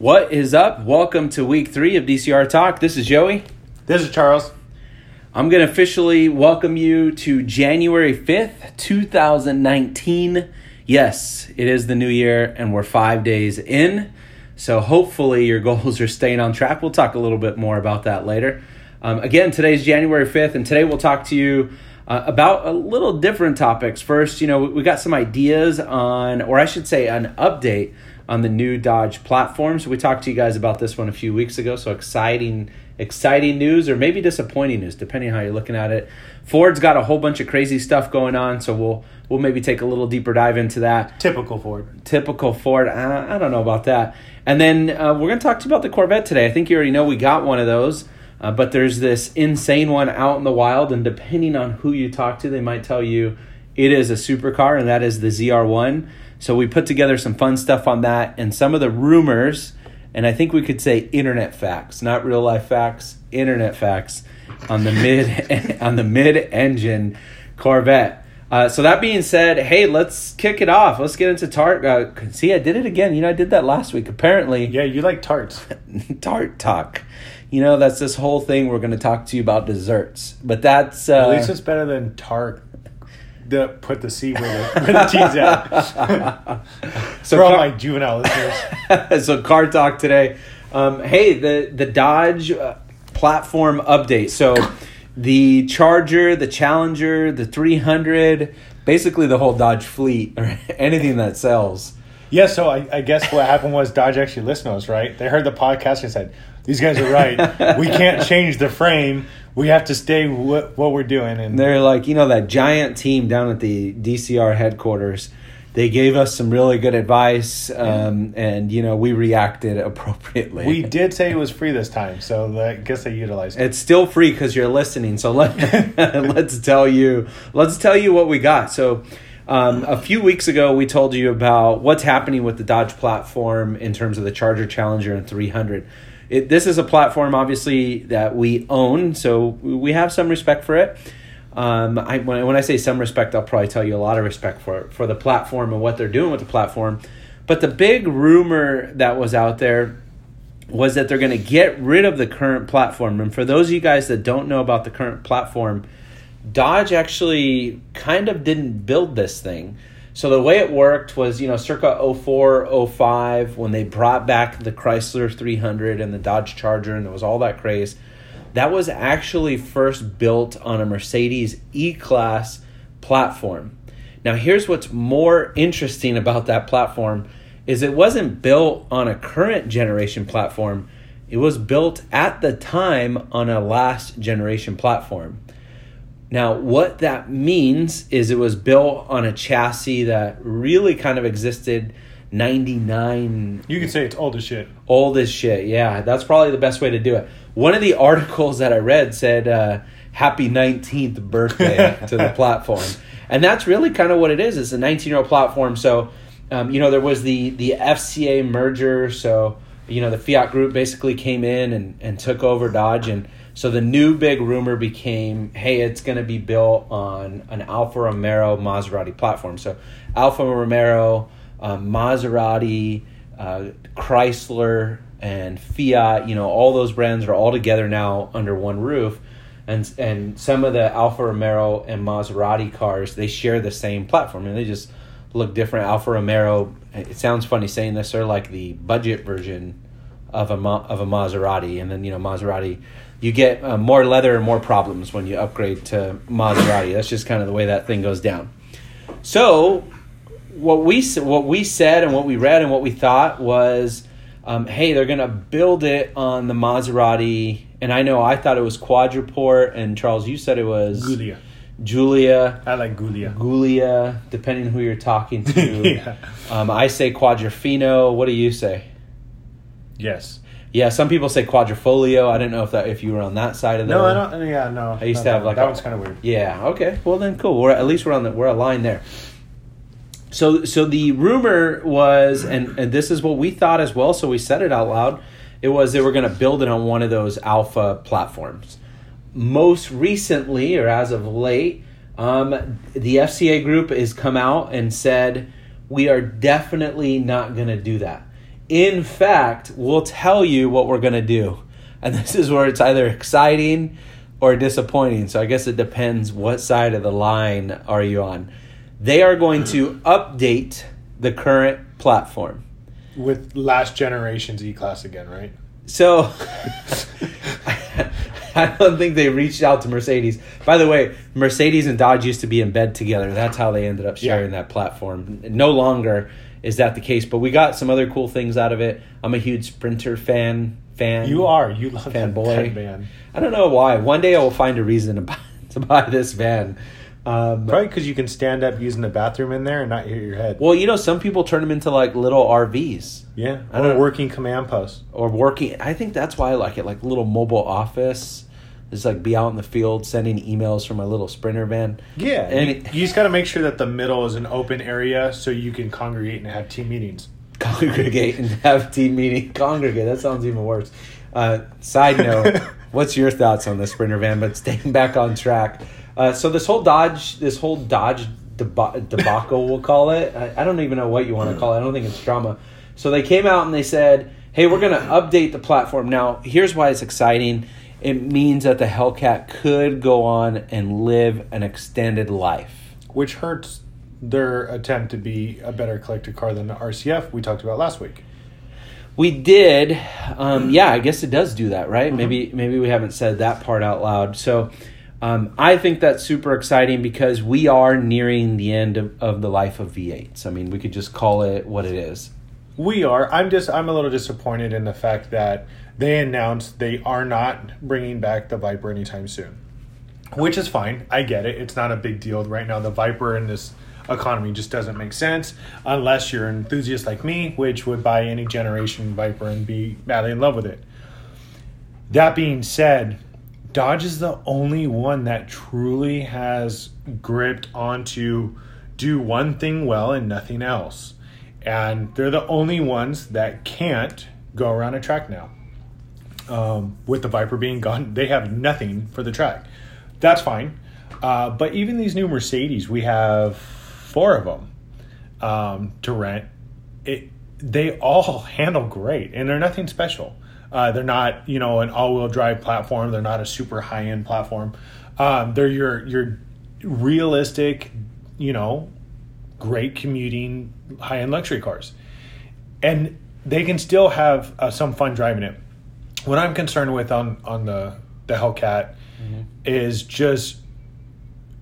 What is up? Welcome to week three of DCR Talk. This is Joey. This is Charles. I'm going to officially welcome you to January 5th, 2019. Yes, it is the new year and we're five days in. So hopefully your goals are staying on track. We'll talk a little bit more about that later. Um, again, today's January 5th, and today we'll talk to you uh, about a little different topics. First, you know, we got some ideas on, or I should say, an update on the new Dodge platform. So we talked to you guys about this one a few weeks ago. So exciting, exciting news, or maybe disappointing news, depending on how you're looking at it. Ford's got a whole bunch of crazy stuff going on, so we'll we'll maybe take a little deeper dive into that. Typical Ford. Typical Ford. I, I don't know about that. And then uh, we're going to talk to you about the Corvette today. I think you already know we got one of those. Uh, but there's this insane one out in the wild, and depending on who you talk to, they might tell you it is a supercar, and that is the ZR1. So we put together some fun stuff on that and some of the rumors, and I think we could say internet facts, not real life facts, internet facts on the mid on the mid engine Corvette. Uh, so that being said, hey, let's kick it off. Let's get into tart. Uh, see, I did it again. You know, I did that last week. Apparently, Yeah, you like tarts. tart talk. You know, that's this whole thing. We're going to talk to you about desserts, but that's uh, At least it's better than tart. The put the C where the, where the T's at. so For all car- my juvenile listeners. so car talk today. Um, hey, the the Dodge uh, platform update. So the Charger, the Challenger, the 300, basically the whole Dodge fleet or anything that sells. Yeah, so I, I guess what happened was Dodge actually listened to us, right? They heard the podcast and said, "These guys are right. we can't change the frame. We have to stay what what we're doing." And They're like, you know, that giant team down at the DCR headquarters. They gave us some really good advice, um, and you know we reacted appropriately. we did say it was free this time, so I guess they utilized it. It's still free because you're listening. So let let's tell you let's tell you what we got. So um, a few weeks ago, we told you about what's happening with the Dodge platform in terms of the Charger, Challenger, and 300. It, this is a platform, obviously, that we own, so we have some respect for it. Um, I, when, when I say some respect, I'll probably tell you a lot of respect for for the platform and what they're doing with the platform. But the big rumor that was out there was that they're going to get rid of the current platform. And for those of you guys that don't know about the current platform, Dodge actually kind of didn't build this thing. So the way it worked was, you know, circa 04, 05, when they brought back the Chrysler 300 and the Dodge Charger, and there was all that craze, that was actually first built on a Mercedes E Class platform. Now, here's what's more interesting about that platform is it wasn't built on a current generation platform. It was built at the time on a last generation platform. Now, what that means is it was built on a chassis that really kind of existed 99 You can say it's old as shit. old as shit. Yeah, that's probably the best way to do it. One of the articles that I read said, uh, "Happy 19th birthday to the platform," and that's really kind of what it is. It's a 19 year old platform. So, um, you know, there was the the FCA merger. So, you know, the Fiat Group basically came in and and took over Dodge, and so the new big rumor became, "Hey, it's going to be built on an Alfa Romeo Maserati platform." So, Alfa Romeo, um, Maserati uh, Chrysler and Fiat, you know, all those brands are all together now under one roof. And and some of the Alfa Romeo and Maserati cars, they share the same platform and they just look different. Alfa Romeo, it sounds funny saying this, they're like the budget version of a of a Maserati and then you know Maserati you get uh, more leather and more problems when you upgrade to Maserati. That's just kind of the way that thing goes down. So, what we what we said and what we read and what we thought was, um, hey, they're gonna build it on the Maserati. And I know I thought it was Quattroporte, and Charles, you said it was Gulia. Julia, I like Gulia. Gulia, depending who you're talking to. yeah. um, I say Quadrifino. What do you say? Yes. Yeah, some people say Quadrifoglio. I do not know if that if you were on that side of the. No, I don't. Yeah, no. I used to have that like one. a- that one's kind of weird. Yeah. Okay. Well, then cool. We're at least we're on the we're aligned there. So so the rumor was, and and this is what we thought as well. So we said it out loud. It was they were going to build it on one of those Alfa platforms. Most recently, or as of late, um, the FCA group has come out and said we are definitely not going to do that. In fact, we'll tell you what we're going to do. And this is where it's either exciting or disappointing. So I guess it depends what side of the line are you on. They are going to update the current platform. With last generation's E Class again, right? So I don't think they reached out to Mercedes. By the way, Mercedes and Dodge used to be in bed together. That's how they ended up sharing Yeah. that platform. No longer is that the case, but we got some other cool things out of it. I'm a huge Sprinter fan. Fan. You are. You love Fanboy. van. I don't know why. One day I will find a reason to buy, to buy this van. Um, Probably because you can stand up using the bathroom in there and not hit your head. well, you know, some people turn them into like little RVs yeah. I Or working command post. or working. I think that's why I like it, like little mobile office. Just like be out in the field sending emails from my little Sprinter van. Yeah. And you, you just got to make sure that the middle is an open area so you can congregate and have team meetings. congregate and have team meeting. Congregate. That sounds even worse. Uh, side note: What's your thoughts on the Sprinter van? But staying back on track. Uh, so this whole Dodge, this whole Dodge deba- debacle, we'll call it. I, I don't even know what you want to call it. I don't think it's drama. So they came out and they said, "Hey, we're going to update the platform." Now, here's why it's exciting. It means that the Hellcat could go on and live an extended life. which hurts their attempt to be a better collector car than the RCF we talked about last week. We did, um, yeah. I guess it does do that, right? Maybe maybe we haven't said that part out loud. So um, I think that's super exciting because we are nearing the end of, of the life of V8s. I mean, we could just call it what it is. We are. I'm just. I'm a little disappointed in the fact that they announced they are not bringing back the Viper anytime soon, which is fine. I get it. It's not a big deal right now. The Viper in this economy just doesn't make sense unless you're an enthusiast like me, which would buy any generation Viper and be madly in love with it. That being said, Dodge is the only one that truly has gripped onto do one thing well and nothing else. And they're the only ones that can't go around a track now. Um, with the Viper being gone, they have nothing for the track. That's fine. Uh, but even these new Mercedes, we have four of them um, to rent. It, they all handle great, and they're nothing special. Uh, they're not, you know, an all-wheel drive platform. They're not a super high-end platform. Um, they're your your realistic, you know, great commuting high-end luxury cars, and they can still have uh, some fun driving it. What I'm concerned with on on the the Hellcat mm-hmm. is just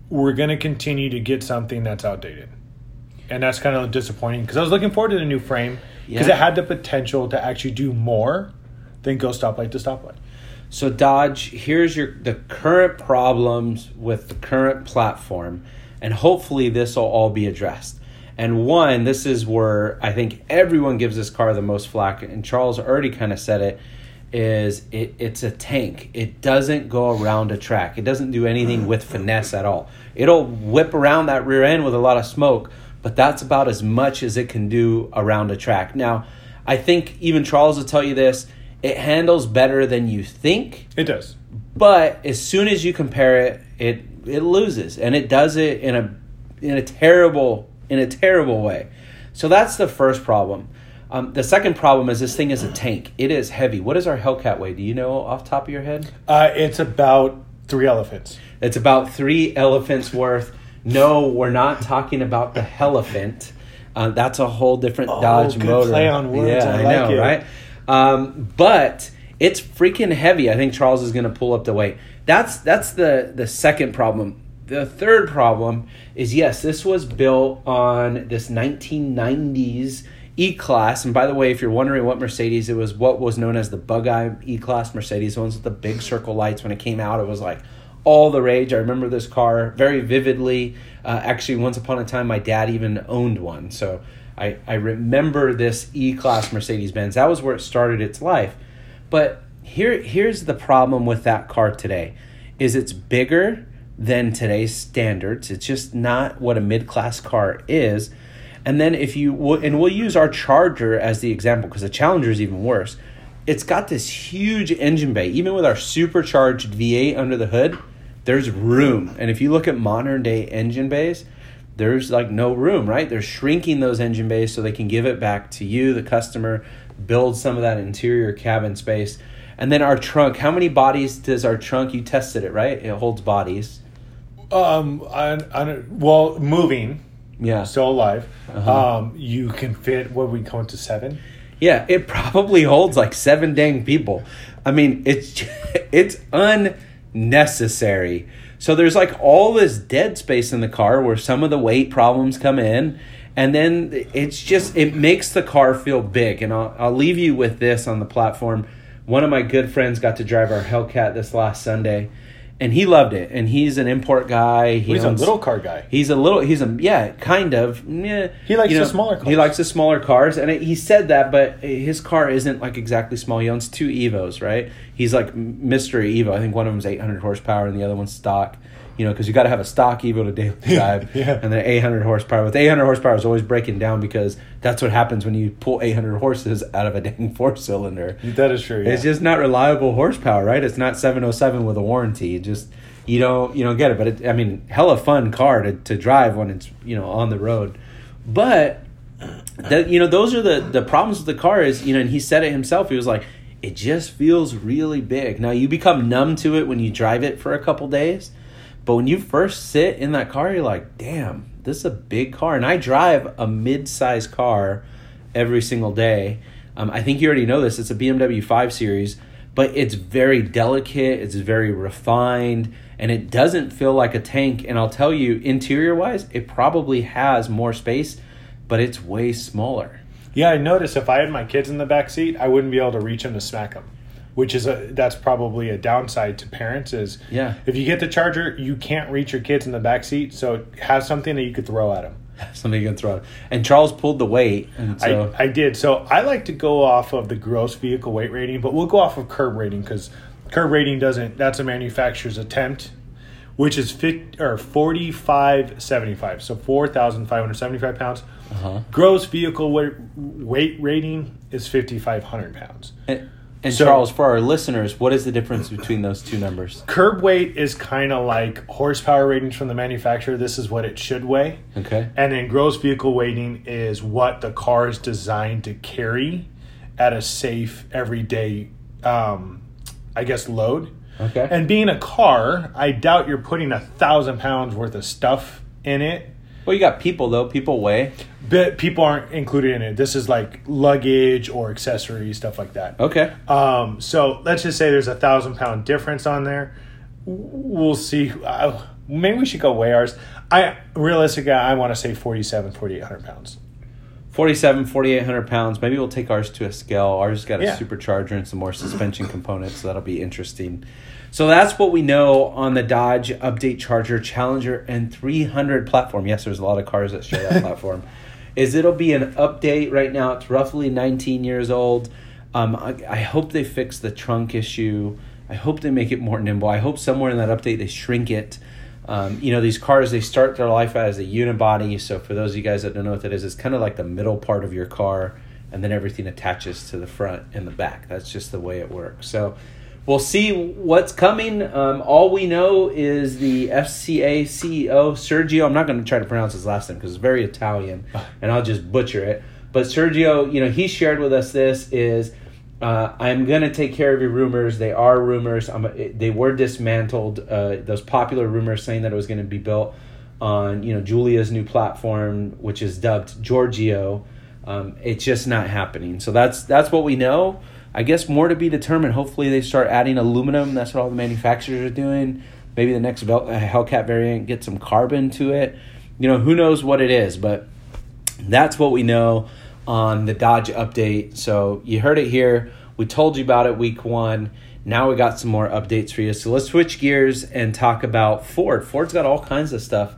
we're going to continue to get something that's outdated. And that's kind of disappointing because I was looking forward to the new frame because Yeah. it had the potential to actually do more than go stoplight to stoplight. So Dodge, here's your the current problems with the current platform, and hopefully this will all be addressed. And one, this is where I think everyone gives this car the most flack, and Charles already kind of said it. Is it? It's a tank. It doesn't go around a track. It doesn't do anything mm. with finesse at all. It'll whip around that rear end with a lot of smoke, but that's about as much as it can do around a track. Now, I think even Charles will tell you this. It handles better than you think, It does. but as soon as you compare it, it it loses, and it does it in a in a terrible in a terrible way. So that's the first problem. Um, the second problem is this thing is a tank. It is heavy. What does our Hellcat weigh? Do you know off the top of your head? Uh, it's about three elephants. It's about three elephants worth. No, we're not talking about the elephant. Uh, that's a whole different Oh, Dodge good motor. play on words. Yeah, I I, like know, it. right? Um, but it's freaking heavy. I think Charles is going to pull up the weight. That's that's the the second problem. The third problem is yes, this was built on this 1990s E Class. And by the way, if you're wondering what Mercedes, it was what was known as the Bug Eye E Class Mercedes, the ones with the big circle lights. When it came out, it was like all the rage. I remember this car very vividly. Uh, actually, once upon a time, my dad even owned one. So I, I remember this E Class Mercedes Benz. That was where it started its life. But here here's the problem with that car today is it's bigger than today's standards. It's just not what a mid-class car is. And then if you w- and we'll use our Charger as the example because the Challenger is even worse. It's got this huge engine bay. Even with our supercharged V8 under the hood, there's room. And if you look at modern day engine bays, there's like no room, right? They're shrinking those engine bays so they can give it back to you, the customer, build some of that interior cabin space. And then our trunk, how many bodies does our trunk? You tested it, right? It holds bodies. Um, I, I, well, moving, Yeah. still alive. Uh-huh. Um, you can fit what we go into seven. Yeah, it probably holds like seven dang people. I mean, it's it's unnecessary. So there's like all this dead space in the car where some of the weight problems come in, and then it's just it makes the car feel big. And I'll I'll leave you with this on the platform. One of my good friends got to drive our Hellcat this last Sunday, and he loved it. And he's an import guy. He He's a little car guy. He's a little. He's a yeah, kind of. Yeah, He likes you the smaller cars. He likes the smaller cars, and it, he said that, but his car isn't like exactly small. He owns two Evos, right? He's like Mister Evo. I think one of them's 800 horsepower, and the other one's stock. You know, because you got to have a stock Evo to daily drive, Yeah. and then 800 horsepower. With 800 horsepower, is always breaking down because that's what happens when you pull 800 horses out of a dang four cylinder. That is true. Yeah. It's just not reliable horsepower, right? It's not 707 with a warranty. It just you don't you don't get it. But it, I mean, hella fun car to, to drive when it's you know on the road. But that you know those are the the problems with the car is you know and he said it himself. He was like, it just feels really big. Now you become numb to it when you drive it for a couple days, but when you first sit in that car, you're like, damn, this is a big car. And I drive a mid-sized car every single day. Um, I think you already know this. It's a BMW 5 Series, but it's very delicate. It's very refined, and it doesn't feel like a tank. And I'll tell you, interior-wise, it probably has more space, but it's way smaller. Yeah, I noticed if I had my kids in the back seat, I wouldn't be able to reach them to smack them. Which is a that's probably a downside to parents is Yeah. if you get the charger, you can't reach your kids in the back seat, so have something that you could throw at them. Something you can throw it. And Charles pulled the weight, and so I, I did. So I like to go off of the gross vehicle weight rating, but we'll go off of curb rating because curb rating doesn't. That's a manufacturer's attempt, which is fit or forty five seventy five. So four thousand five hundred seventy five pounds. uh-huh. Gross vehicle weight, weight rating is fifty five hundred pounds. and, and So- Charles, for our listeners, what is the difference between those two numbers? Curb weight is kind of like horsepower ratings from the manufacturer. This is what it should weigh. Okay. And then gross vehicle weighting is what the car is designed to carry at a safe, everyday, um, I guess, load. Okay. And being a car, I doubt you're putting a thousand pounds worth of stuff in it. Well, you got people though. People weigh. But people aren't included in it. This is like luggage or accessories, stuff like that. Okay. Um, so let's just say there's a thousand pound difference on there. We'll see. Uh, maybe we should go weigh ours. I realistically, I want to say 47, 4,800 pounds. 47, 4,800 pounds. Maybe we'll take ours to a scale. Ours got a Yeah. supercharger and some more suspension components, so that'll be interesting. So that's what we know on the Dodge Update Charger Challenger and 300 platform. Yes, there's a lot of cars that share that platform. Is it'll be an update right now. It's roughly 19 years old. Um, I, I hope they fix the trunk issue. I hope they make it more nimble. I hope somewhere in that update they shrink it. Um, you know, these cars, they start their life as a unibody. So, for those of you guys that don't know what that is, it's kind of like the middle part of your car, and then everything attaches to the front and the back. That's just the way it works. So, we'll see what's coming. Um, all we know is the FCA CEO, Sergio. I'm not going to try to pronounce his last name because it's very Italian, and I'll just butcher it. But Sergio, you know, he shared with us this is uh, I'm gonna take care of your rumors. They are rumors. I'm, they were dismantled. Uh, those popular rumors saying that it was going to be built on, you know, Giulia's new platform, which is dubbed Giorgio. Um, it's just not happening. So that's that's what we know. I guess more to be determined. Hopefully, they start adding aluminum. That's what all the manufacturers are doing. Maybe the next uh, Hellcat variant get some carbon to it. You know, who knows what it is, but that's what we know on the Dodge update. So you heard it here. We told you about it week one. Now we got some more updates for you. So let's switch gears and talk about Ford. Ford's got all kinds of stuff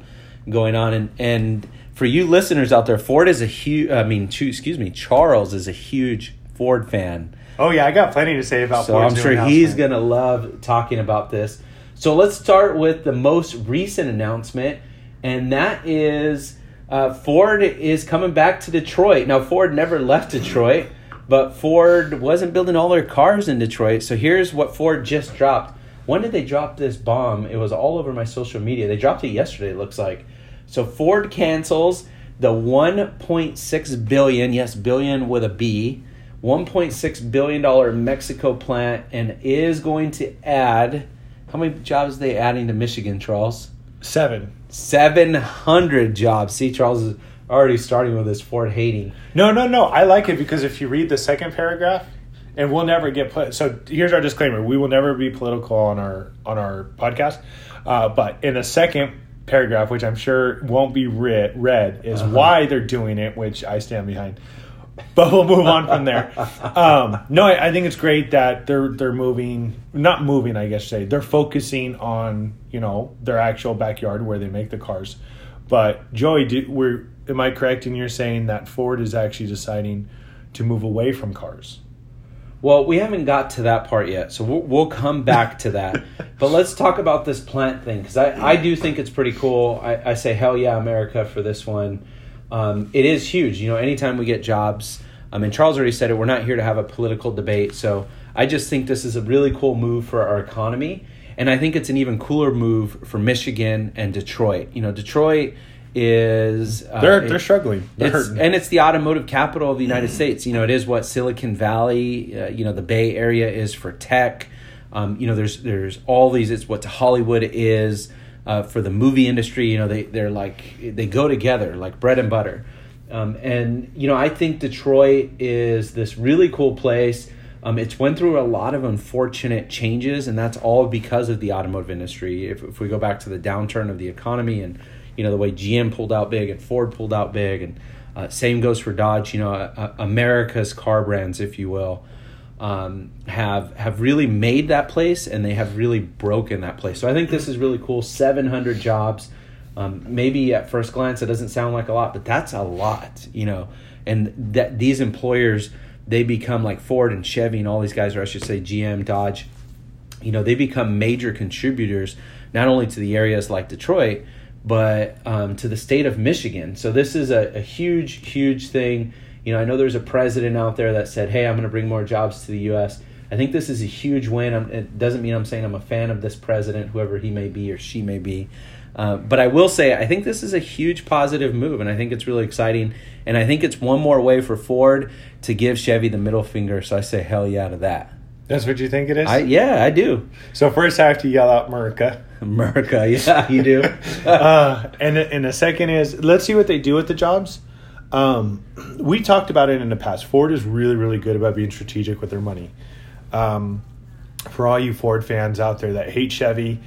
going on, and and for you listeners out there, Ford is a huge. I mean, excuse me, Charles is a huge Ford fan. Oh yeah, I got plenty to say about. So I'm sure he's gonna love talking about this. So let's start with the most recent announcement, and that is uh, Ford is coming back to Detroit. Now Ford never left Detroit, but Ford wasn't building all their cars in Detroit. So here's what Ford just dropped. When did they drop this bomb? It was all over my social media. They dropped it yesterday. It looks like. So Ford cancels the 1.6 billion, yes, billion with a B, 1.6 billion dollar Mexico plant and is going to add how many jobs are they adding to Michigan, Charles? Seven. 700 jobs. See, Charles is already starting with his Ford hating. No, no, no. I like it because if you read the second paragraph, and we'll never get put. So here's our disclaimer: we will never be political on our on our podcast. Uh, but in the second paragraph, which I'm sure won't be read, read is Uh-huh. why they're doing it, which I stand behind. But we'll move on from there. Um, no, I, I think it's great that they're they're moving, not moving, I guess say they're focusing on you know their actual backyard where they make the cars. But Joey, do, we're am I correct in you're saying that Ford is actually deciding to move away from cars? Well, we haven't got to that part yet, so we'll, we'll come back to that. but let's talk about this plant thing because I, I do think it's pretty cool. I, I say hell yeah, America for this one. Um, it is huge. You know, anytime we get jobs, I mean, Charles already said it, we're not here to have a political debate. So I just think this is a really cool move for our economy. And I think it's an even cooler move for Michigan and Detroit. You know, Detroit is. Uh, They're it- they're struggling. They're it's, hurting. and it's the automotive capital of the United States. You know, it is what Silicon Valley, uh, you know, the Bay Area is for tech. Um, you know, there's there's all these. It's what Hollywood is uh, for the movie industry. You know, they they're like they go together like bread and butter. Um, and you know, I think Detroit is this really cool place. Um, it's went through a lot of unfortunate changes, and that's all because of the automotive industry. If, if we go back to the downturn of the economy and you know the way GM pulled out big and Ford pulled out big, and uh, same goes for Dodge. You know, uh, America's car brands, if you will, um, have have really made that place, and they have really broken that place. So I think this is really cool. Seven hundred jobs. Um, maybe at first glance it doesn't sound like a lot, but that's a lot. You know, and that these employers they become like Ford and Chevy and all these guys, or I should say GM, Dodge. You know, they become major contributors not only to the areas like Detroit, but um, to the state of Michigan. So this is a, a huge, huge thing. You know, I know there's a president out there that said, "Hey, I'm going to bring more jobs to the U.S." I think this is a huge win. I'm, it doesn't mean I'm saying I'm a fan of this president, whoever he may be or she may be. Uh, but I will say, I think this is a huge positive move, and I think it's really exciting. And I think it's one more way for Ford to give Chevy the middle finger. So I say, hell yeah to that. That's what you think it is. I yeah, I do. so first, I have to yell out America. America, yeah, you do. uh, and and the second is let's see what they do with the jobs. Um, we talked about it in the past. Ford is really really good about being strategic with their money. Um, for all you Ford fans out there that hate Chevy,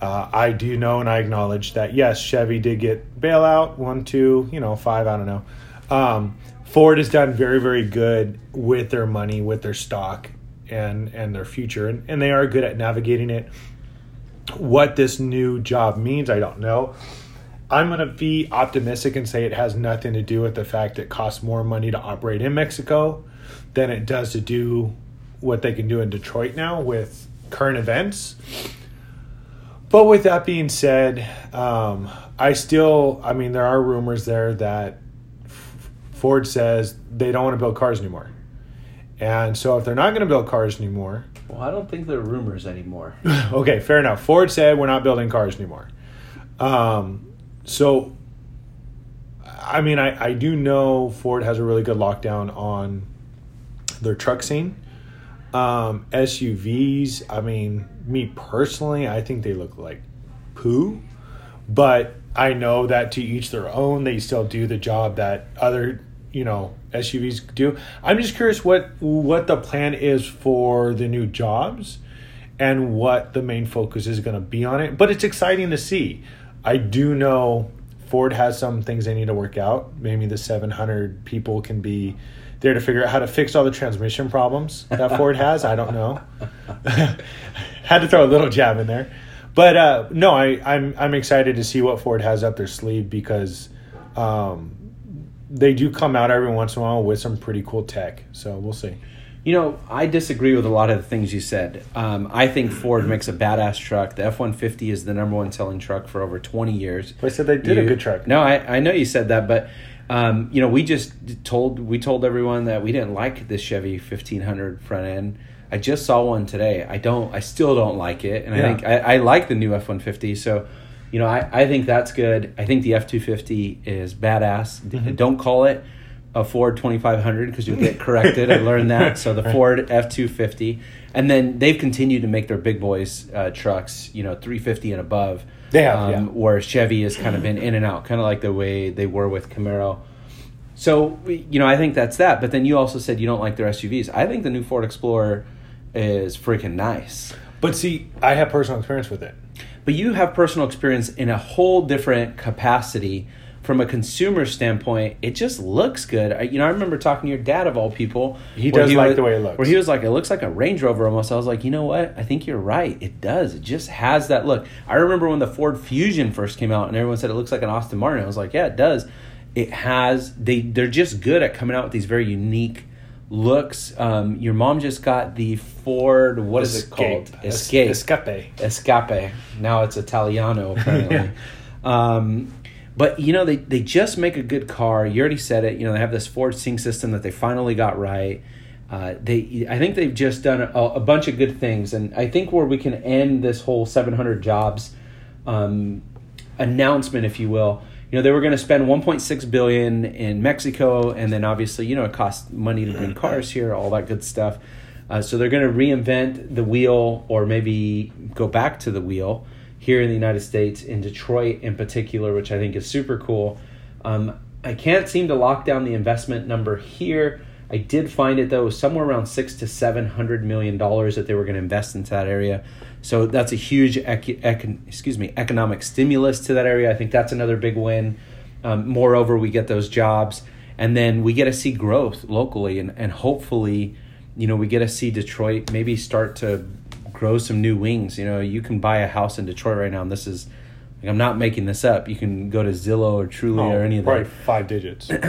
uh, I do know and I acknowledge that yes, Chevy did get bailout one, two, you know, five. I don't know. Um, Ford has done very very good with their money, with their stock, and and their future, and, and they are good at navigating it what this new job means, I don't know. I'm going to be optimistic and say it has nothing to do with the fact that it costs more money to operate in Mexico than it does to do what they can do in Detroit now with current events. But with that being said, um, I still, I mean, there are rumors there that Ford says they don't want to build cars anymore. And so if they're not going to build cars anymore, Well, I don't think they're rumors anymore. okay, fair enough. Ford said we're not building cars anymore. Um, so, I mean, I, I do know Ford has a really good lockdown on their truck scene. Um, SUVs, I mean, me personally, I think they look like poo, but I know that to each their own. They still do the job that other, you know, SUVs do. I'm just curious what what the plan is for the new jobs and what the main focus is going to be on it. But it's exciting to see. I do know Ford has some things they need to work out. Maybe the 700 people can be there to figure out how to fix all the transmission problems that Ford has. I don't know. Had to throw a little jab in there. But uh, no, I, I'm I'm excited to see what Ford has up their sleeve because um, they do come out every once in a while with some pretty cool tech. So we'll see. You know, I disagree with a lot of the things you said. Um, I think Ford makes a badass truck. The F one fifty is the number one selling truck for over twenty years. I said they did a good truck. No, I, I know you said that, but um, you know, we just told we told everyone that we didn't like this Chevy fifteen hundred front end. I just saw one today. I don't. I still don't like it, and I think I, I like the new F one fifty. So, you know, I, I think that's good. I think the F two fifty is badass. Mhm. Don't call it a Ford 2500 because you'll get corrected. I learned that. So the Ford F250, and then they've continued to make their big boys uh, trucks, you know, 350 and above. They have, yeah. Where Chevy has kind of been in and out, kind of like the way they were with Camaro. So you know, I think that's that. But then you also said you don't like their SUVs. I think the new Ford Explorer is freaking nice. But see, I have personal experience with it. But you have personal experience in a whole different capacity from a consumer standpoint, it just looks good. I, you know, I remember talking to your dad of all people. He does he like was, the way it looks. Where he was like, "It looks like a Range Rover almost." I was like, "You know what? I think you're right. It does. It just has that look." I remember when the Ford Fusion first came out, and everyone said it looks like an Aston Martin. I was like, "Yeah, it does." It has. They they're just good at coming out with these very unique looks. Um, your mom just got the Ford. What is Escape. it called? Escape. Escape. Escape. Now it's Italiano apparently. um, but you know they, they just make a good car. You already said it. You know they have this Ford Sync system that they finally got right. Uh, they I think they've just done a, a, bunch of good things, and I think where we can end this whole 700 jobs um, announcement, if you will. You know they were going to spend 1.6 billion in Mexico, and then obviously you know it costs money to bring cars here, all that good stuff. Uh, so they're going to reinvent the wheel, or maybe go back to the wheel here in the United States, in Detroit in particular, which I think is super cool. Um, I can't seem to lock down the investment number here. I did find it though somewhere around six to seven hundred million dollars that they were going to invest into that area. So that's a huge ec- ec- excuse me economic stimulus to that area. I think that's another big win. Um, moreover, we get those jobs, and then we get to see growth locally, and and hopefully, you know, we get to see Detroit maybe start to grow some new wings. You know, you can buy a house in Detroit right now, and this is like, I'm not making this up. You can go to Zillow or Trulia Oh, or any of probably that. five digits.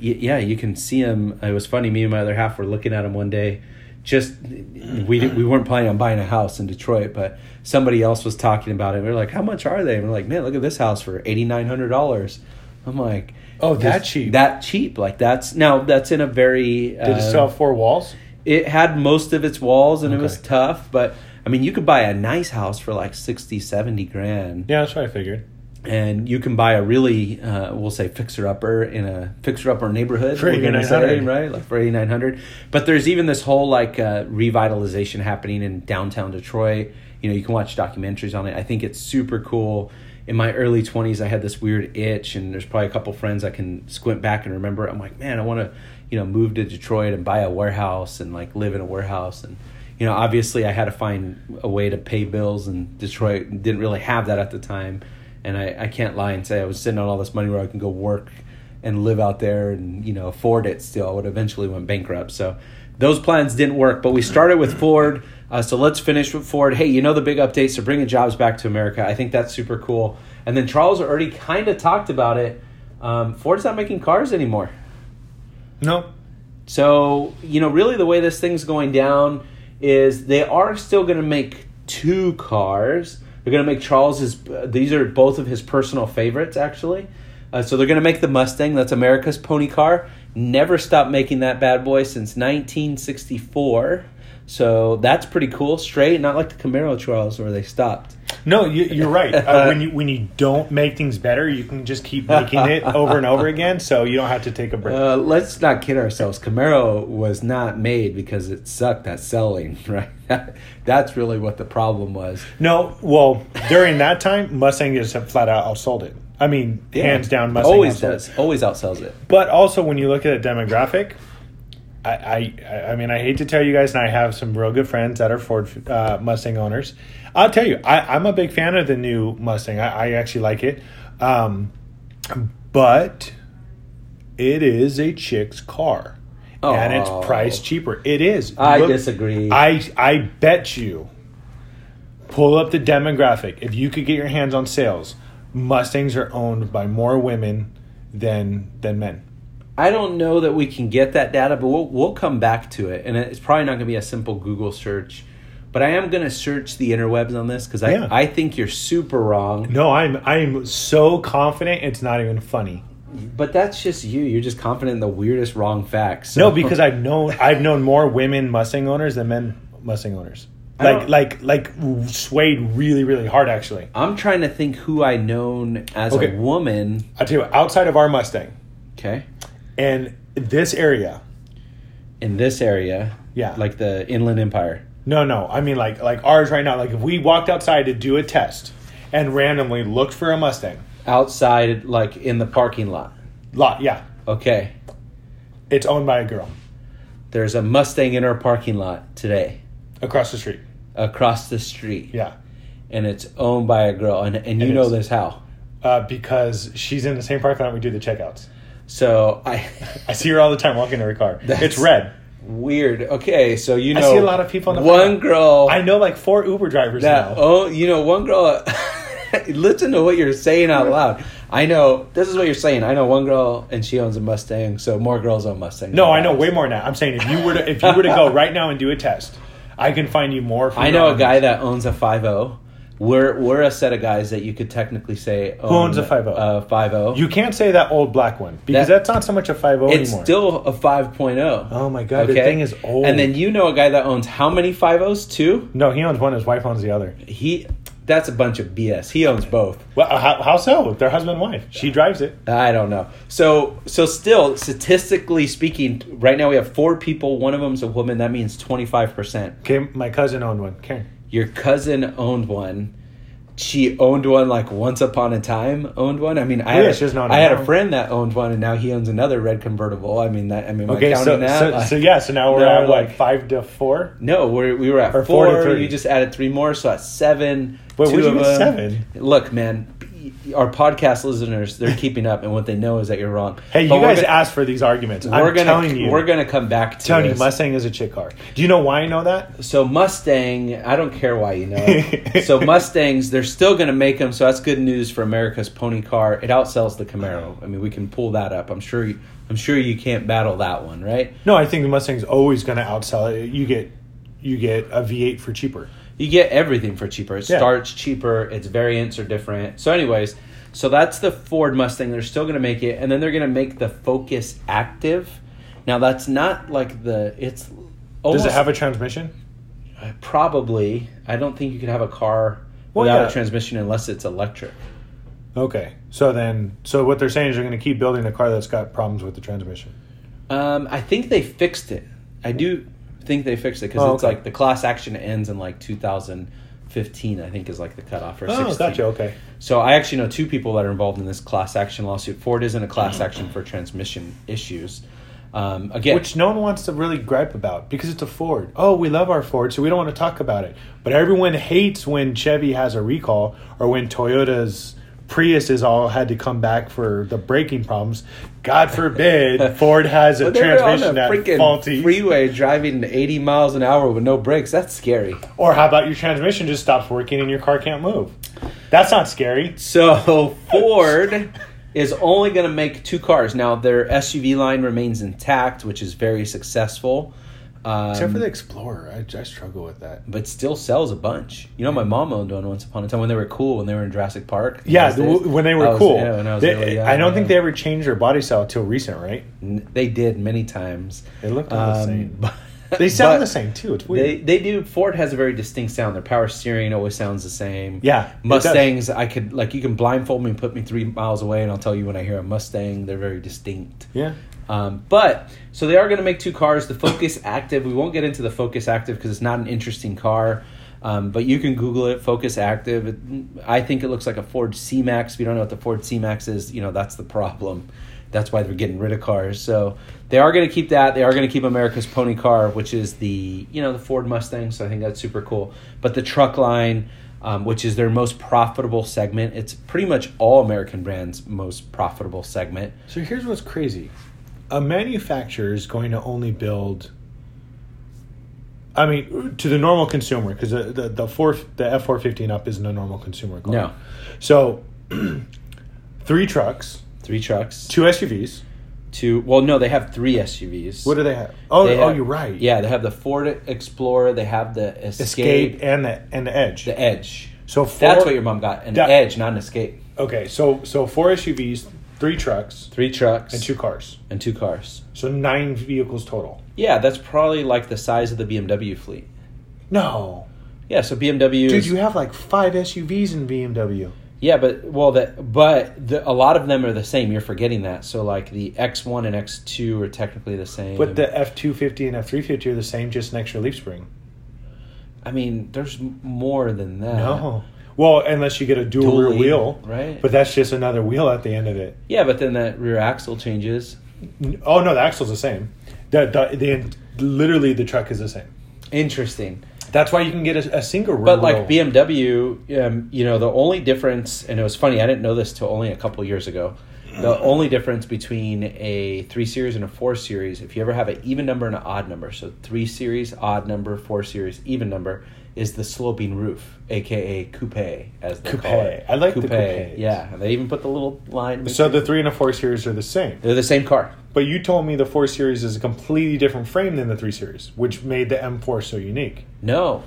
Yeah, you can see them. It was funny. Me and my other half were looking at them one day. Just we we weren't planning on buying a house in Detroit, but somebody else was talking about it. We are like, "How much are they?" And we're like, "Man, look at this house for eighty nine hundred dollars." I'm like, Oh, that cheap. That cheap? Like that's now that's in a very. Did it uh, still have four walls? it had most of its walls and it was tough but i mean you could buy a nice house for like 60 70 grand. Yeah, that's what I figured. and you can buy a really uh, we'll say fixer upper in a fixer upper neighborhood For gonna say, 8,900. right? Like for 8900 but there's even this whole like uh, revitalization happening in downtown detroit. You know you can watch documentaries on it. I think it's super cool. In my early 20s i had this weird itch and there's probably a couple friends i can squint back and remember i'm like man i want to you know move to detroit and buy a warehouse and like live in a warehouse. And you know obviously i had to find a way to pay bills and detroit didn't really have that at the time and I, I can't lie and say I was sitting on all this money where I can go work and live out there and you know afford it still. I would eventually went bankrupt. So those plans didn't work. But we started with Ford. Uh, so let's finish with Ford. Hey, you know the big updates. So bringing jobs back to America. I think that's super cool. And then Charles already kind of talked about it. Um, Ford's not making cars anymore. No. So, you know, really the way this thing's going down is they are still going to make two cars. They're going to make Charles's, these are both of his personal favorites, actually. Uh, so they're going to make the Mustang. That's America's pony car. Never stopped making that bad boy since 1964. So that's pretty cool. Straight, not like the Camaro Charles where they stopped. No, you, you're right. Uh, when you when you don't make things better, you can just keep making it over and over again, so you don't have to take a break. Uh, let's not kid ourselves. Camaro was not made because it sucked at selling, right? That's really what the problem was. no, well, during that time, Mustang just flat out outsold it. I mean, hands down, Mustang always does. it. Always outsells it. But also, when you look at a demographic, I, I, I mean, I hate to tell you guys, and I have some real good friends that are Ford uh, Mustang owners. I'll tell you, I, I'm a big fan of the new Mustang. I, I actually like it, um, but it is a chick's car, and it's Oh. priced cheaper. It is. I disagree. I I bet you. Pull up the demographic. If you could get your hands on sales, Mustangs are owned by more women than than men. I don't know that we can get that data, but we'll we'll come back to it, and it's probably not going to be a simple Google search. But I am going to search the interwebs on this because I, Yeah. I think you're super wrong. No, I'm I'm so confident it's not even funny. But that's just you. You're just confident in the weirdest wrong facts. No, because I've known I've known more women Mustang owners than men Mustang owners. Like like like swayed really really hard actually. I'm trying to think who I known as Okay. a woman. I tell you, what, outside of our Mustang, Okay. and this area. in this area, Yeah. like the Inland Empire. No, no. I mean like like ours right now. Like if we walked outside to do a test and randomly looked for a Mustang. outside, like in the parking lot. Lot, yeah. Okay, It's owned by a girl there's a Mustang in our parking lot today, across the street. across the street, Yeah. and it's owned by a girl, and and you know is. this how? Uh, because she's in the same parking lot we do the checkouts. So I I see her all the time walking to her car. It's red. Weird. Okay, so you I know, see a lot of people on the one phone. girl I know like four Uber drivers that now. oh, you know, one girl. listen to what you're saying out loud. I know this is what you're saying. I know one girl and she owns a Mustang, so more girls own Mustangs. No, I know way more now. I'm saying if you were to if you were to go right now and do a test, I can find you more. I know a guy that owns a 50. We're we're a set of guys that you could technically say own owns a 50? Uh, 50. You can't say that old black one because That- that's not so much a five zero it's still a 5.0. Oh my God, the thing is old. And then you know a guy that owns how many 50s? Two? no, he owns one. His wife owns the other. He that's a bunch of BS. He owns both. Well, how, how so? They're husband and wife. She drives it. I don't know. So so still statistically speaking, right now we have four people. One of them's a woman. That means 25%. Okay, my cousin owned one. Karen. Your cousin owned one. She owned one like once upon a time. Owned one. I mean, I yeah, had, she doesn't I had a friend that owned one, and now he owns another red convertible. I mean, that I mean, I Okay, so, that? so, Like- so yeah, so now we're No, at what like- five to four. no, we're, we were at four. four. You just added three more, so at seven. Wait, where'd you get seven? Look, man, our podcast listeners, they're keeping up, and what they know is that you're wrong. Hey, you But we're guys gonna- asked for these arguments. We're I'm gonna telling you. we're gonna come back to you, this. Mustang is a chick car. Do you know why I know that? So Mustang, I don't care why you know. it. so Mustangs, they're still going to make them. So that's good news for America's pony car. It outsells the Camaro. I mean, we can pull that up. I'm sure. You, I'm sure you can't battle that one, right? No, I think the Mustang's always going to outsell it. You get you get a V8 for cheaper. You get everything for cheaper. It Yeah. starts cheaper. Its variants are different. So, anyways, so that's the Ford Mustang. They're still going to make it, and then they're going to make the Focus Active. Now, that's not like the. It's almost Does it have a transmission? probably. I don't think you could have a car Well, without yeah. a transmission unless it's electric. Okay, so then, so what they're saying is they're going to keep building a car that's got problems with the transmission. Um, I think they fixed it. I do think they fixed it because Oh, it's okay. like the class action ends in like 2015. I think is like the cutoff or Oh, 16. gotcha. Okay. So I actually know two people that are involved in this class action lawsuit. Ford isn't a class action for transmission issues. Um, again, Which no one wants to really gripe about because it's a Ford. Oh, we love our Ford, so we don't want to talk about it. But everyone hates when Chevy has a recall or when Toyota's Priuses all had to come back for the braking problems. God forbid Ford has a on transmission that's freaking faulty. freeway driving 80 miles an hour with no brakes. That's scary. Or how about your transmission just stops working and your car can't move? That's not scary. So Ford is only going to make two cars. Now their SUV line remains intact, which is very successful. Um, Except for the Explorer. I, I struggle with that. but still sells a bunch. You know, my mom owned one once upon a time when they were cool when they were in Jurassic Park. Yeah, the, days. when they were was- cool. yeah, I They- really young, I don't yeah. think they ever changed their body style till recent, right? N- They did many times. They looked all the same. but- They sound the same too. It's weird. They they do. Ford has a very distinct sound. Their power steering always sounds the same. Yeah. Mustangs. I could like you can blindfold me and put me three miles away, and I'll tell you when I hear a Mustang. They're very distinct. yeah. Um, but so they are going to make two cars. The Focus Active. We won't get into the Focus Active because it's not an interesting car. Um, but you can Google it. Focus Active. It, I think it looks like a Ford C Max. You don't know what the Ford C Max is, you know that's the problem. That's why they're getting rid of cars. So they are going to keep that. They are going to keep America's Pony Car, which is the you know the Ford Mustang. So I think that's super cool. But the truck line. Um, which is their most profitable segment. It's pretty much all American brands' most profitable segment. So here's what's crazy: a manufacturer is going to only build. I mean, to the normal consumer, because the the the four the F four fifteen up isn't a normal consumer car. No. So, three trucks, Three trucks. two SUVs. Two. Well, no, they have three SUVs. What do they have? Oh, They oh, have- you're right. Yeah, they have the Ford Explorer. They have the Escape, Escape and the and the Edge. the Edge. so four, That's what your mom got. An That- Edge, not an Escape. Okay, so so four SUVs, three trucks, Three trucks and two cars. and two cars. So nine vehicles total. Yeah, that's probably like the size of the BMW fleet. No, Yeah, so BMW. dude, is- you have like five SUVs in BMW. Yeah, but well, that but the, a lot of them are the same. You're forgetting that. So like the X one and X two are technically the same. But the F two fifty and F three fifty are the same, just an extra leaf spring. I mean, there's m- more than that. No. Well, unless you get a dual, Dual rear lead, wheel, right? But that's just another wheel at the end of it. Yeah, but then that rear axle changes. Oh no, the axle's the same. The, the, the literally the truck is the same. Interesting. That's why you can get a, a single rear But like. BMW, um, you know, the only difference, and it was funny, I didn't know this till only a couple years ago. The only difference between a three series and a four series, if you ever have an even number and an odd number, so three series, odd number, four series, even number, is the sloping roof, aka coupe, as they Coupe. call it. I like the coupes. Yeah, and they even put the little line. So the three and a four series are the same. they're the same car. But you told me the four series is a completely different frame than the three series, which made the M4 so unique. No,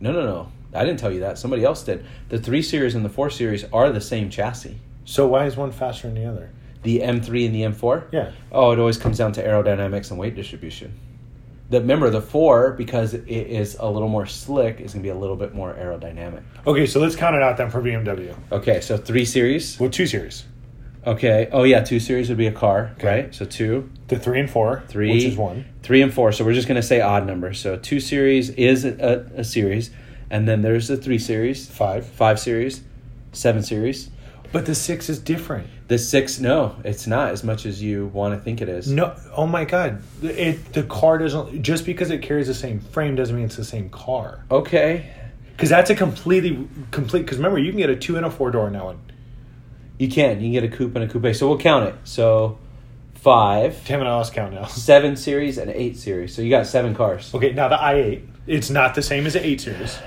no, no, no. I didn't tell you that. Somebody else did. The three series and the four series are the same chassis. So why is one faster than the other? The M3 and the M4. Yeah. Oh, it always comes down to aerodynamics and weight distribution. The remember the four because it is a little more slick is going to be a little bit more aerodynamic. Okay, so let's count it out then for BMW. Okay, so three series. Well, two series. Okay. Oh yeah, two series would be a car, Okay. right? So two, The three and four, three, which is one. three and four. So we're just going to say odd numbers. So two series is a, a series, and then there's the three series, Five. five series, seven series. But the six is different. The six, no, it's not as much as you want to think it is. No, oh my god! It the car doesn't just because it carries the same frame doesn't mean it's the same car. Okay, Because that's a completely complete. Because remember, you can get a two and a four door now. And you can. You can get a coupe and a coupe. So we'll count it. So five, damn it, I lost count now. seven series, and eight series. So you got seven cars. Okay, now the i eight. It's not the same as the eight series.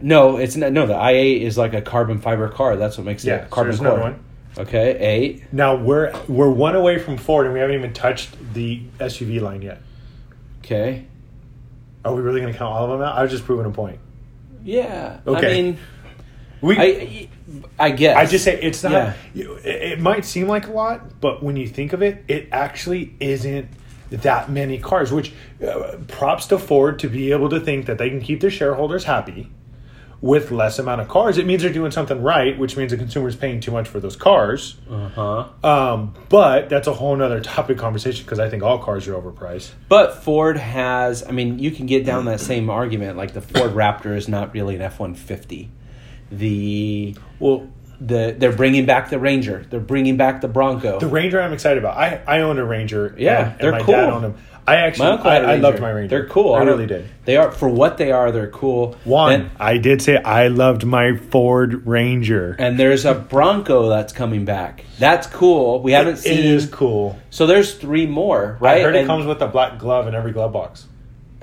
No, it's not. No, the i8 is like a carbon fiber car. That's what makes Yeah, it so carbon there's core. another one. Okay, eight. Now we're we're one away from Ford, and we haven't even touched the SUV line yet. Okay. Are we really going to count all of them out? I was just proving a point. Yeah. Okay. I mean, We, I, I, I just say it's not. Yeah. It, might seem like a lot, but when you think of it, it actually isn't that many cars. Which uh, props to Ford to be able to think that they can keep their shareholders happy with less amount of cars. It means they're doing something right, which means the consumer's paying too much for those cars. Uh huh. Um, but that's a whole nother topic conversation because I think all cars are overpriced. But Ford has, I mean, you can get down that same argument. Like the Ford Raptor is not really an F one fifty. The Well, the they're bringing back the Ranger. They're bringing back the Bronco. the Ranger I'm excited about. I, I owned a Ranger. Yeah, and, they're my cool. dad owned them. I actually, I, I loved my Ranger. They're cool. I don't- really did. They are for what they are. They're cool. One, And, I did say I loved my Ford Ranger. and there's a Bronco that's coming back. That's cool. We haven't seen. It is cool. So there's three more, right? I heard it comes with a black glove in every glove box.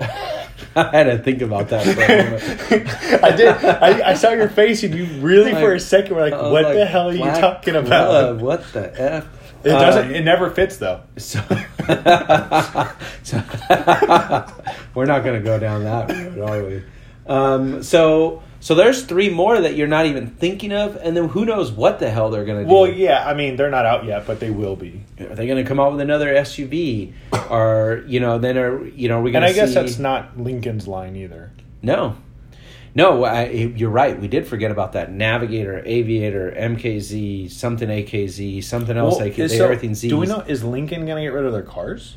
I had to think about that. For a moment. I did. I, I saw your face, and you really, for a second, were like, "What like, the hell are you talking about?" glove, What the f? It doesn't. Um, it never fits, though. So, so we're not going to go down that road, are we? Um, so, so there's three more that you're not even thinking of, and then who knows what the hell they're going to do? Well, yeah. I mean, they're not out yet, but they will be. Are they going to come out with another SUV, or you know, then are you know, are we going And? I guess see... that's not Lincoln's line either. No, no, I, you're right. We did forget about that Navigator, Aviator, MKZ, something AKZ, something else Well, AKZ, so, everything Z. Do we know? Is Lincoln going to get rid of their cars?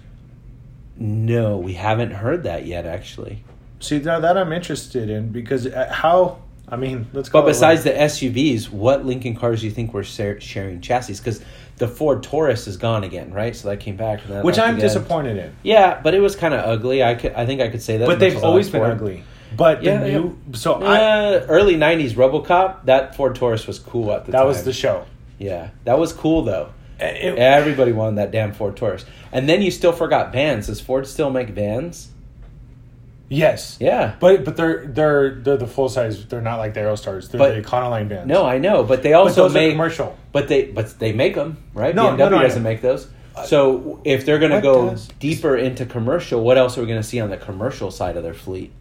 No, we haven't heard that yet, actually. See, now that I'm interested in because uh, how? I mean, let's go. But besides the SUVs, what Lincoln cars do you think were sharing chassis? Because the Ford Taurus is gone again, right? So that came back. That which I'm again. disappointed in. Yeah, but it was kind of ugly. I could, I think I could say that. But they've much as I always been Ford. ugly. But Yeah, the yeah. new, so I Uh, early '90s RoboCop. That Ford Taurus was cool at the that time. That was the show. Yeah, that was cool though. It- Everybody wanted that damn Ford Taurus. And then you still forgot vans. Does Ford still make vans? Yes, Yeah. but but they're they're they're the full size. They're not like the Aerostars. They're But- the Econoline vans. No, I know, but they but also are make commercial. But they but they make them right. No, BMW no, no, doesn't make those. So if they're going to go does? deeper into commercial, what else are we going to see on the commercial side of their fleet?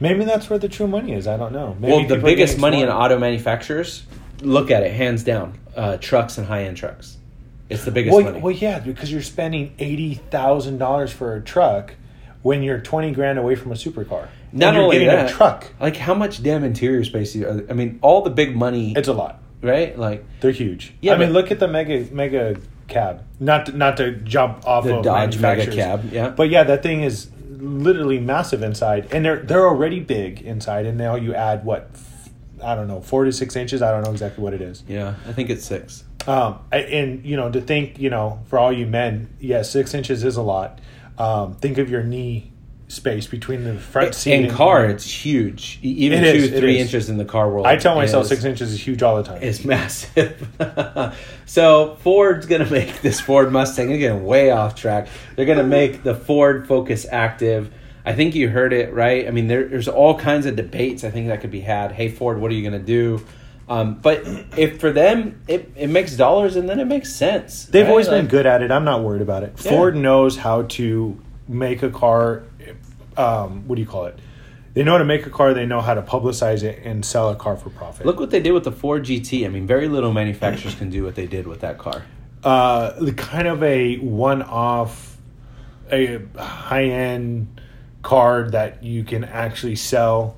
Maybe that's where the true money is. I don't know. Maybe well, the biggest money in auto manufacturers, look at it hands down, uh, trucks and high end trucks. It's the biggest Well, money. well, yeah, because you're spending eighty thousand dollars for a truck when you're twenty grand away from a supercar. Not only that, a truck. like how much damn interior space? You, I mean, all the big money. It's a lot. right? Like They're huge. Yeah, I mean, look at the mega mega cab. Not to, not to jump off the of Dodge Mega. Cab, yeah. But yeah, that thing is literally massive inside, and they're they're already big inside, and now you add what I don't know, four to six inches. I don't know exactly what it is. yeah, I think it's six. Um, and you know, to think, you know, for all you men, yes, six inches is a lot. Um, think of your knee space between the front seat In and car, it's huge. Even It two, is, three inches in the car world. I tell myself is- six inches is huge all the time. It's massive. so Ford's gonna make this Ford Mustang. They're getting way off track. They're gonna make the Ford Focus Active. I think you heard it right. I mean, there, there's all kinds of debates. I think that could be had. Hey Ford, what are you gonna do? Um, but if for them it, it makes dollars and then it makes sense. They've right? always been good at it. I'm not worried about it. Yeah. Ford knows how to make a car. Um, what do you call it? They know how to make a car. They know how to publicize it and sell a car for profit. Look what they did with the Ford GT. I mean, very little manufacturers can do what they did with that car. uh, the kind of a one-off, a high-end car that you can actually sell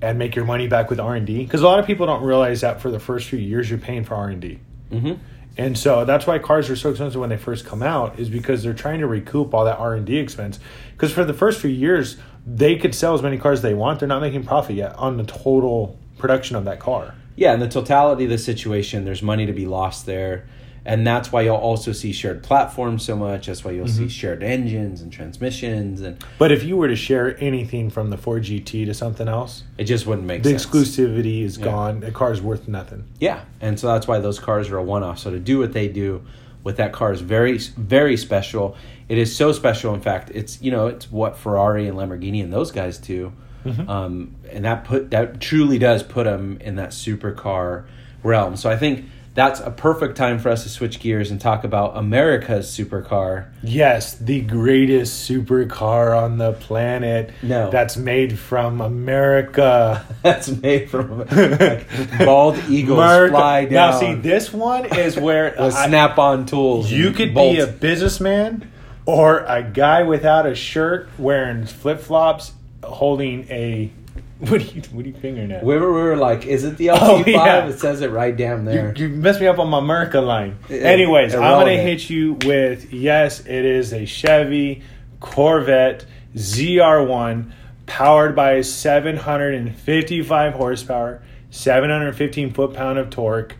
and make your money back with R and D. Because a lot of people don't realize that for the first few years you're paying for R and D. hmm And so that's why cars are so expensive when they first come out is because they're trying to recoup all that R and D expense. Because for the first few years, they could sell as many cars as they want. They're not making profit yet on the total production of that car. Yeah, in the totality of the situation, there's money to be lost there. And that's why you'll also see shared platforms so much. That's why you'll Mm-hmm. see shared engines and transmissions, and But if you were to share anything from the Ford GT to something else, it just wouldn't make sense. the sense. exclusivity is Yeah. gone. The car's worth nothing. Yeah, and so that's why those cars are a one-off. So to do what they do with that car is very, very special. It is so special. In fact, it's you know it's what Ferrari and Lamborghini and those guys do, Mm-hmm. um, and that put that truly does put them in that supercar realm. So I think that's a perfect time for us to switch gears and talk about America's supercar. Yes, the greatest supercar on the planet. No. That's made from America. That's made from like, bald eagles America. fly down Now, see, this one is where with snap-on tools. You could bolts. be a businessman or a guy without a shirt wearing flip flops holding a. What are you, what are you fingering at? We were, we were like, is it the Oh, LT5? yeah. It says it right down there. You, you messed me up on my America line. I- Anyways, I'm going to hit you with yes, it is a Chevy Corvette ZR1 powered by 755 horsepower, 715 foot pound of torque,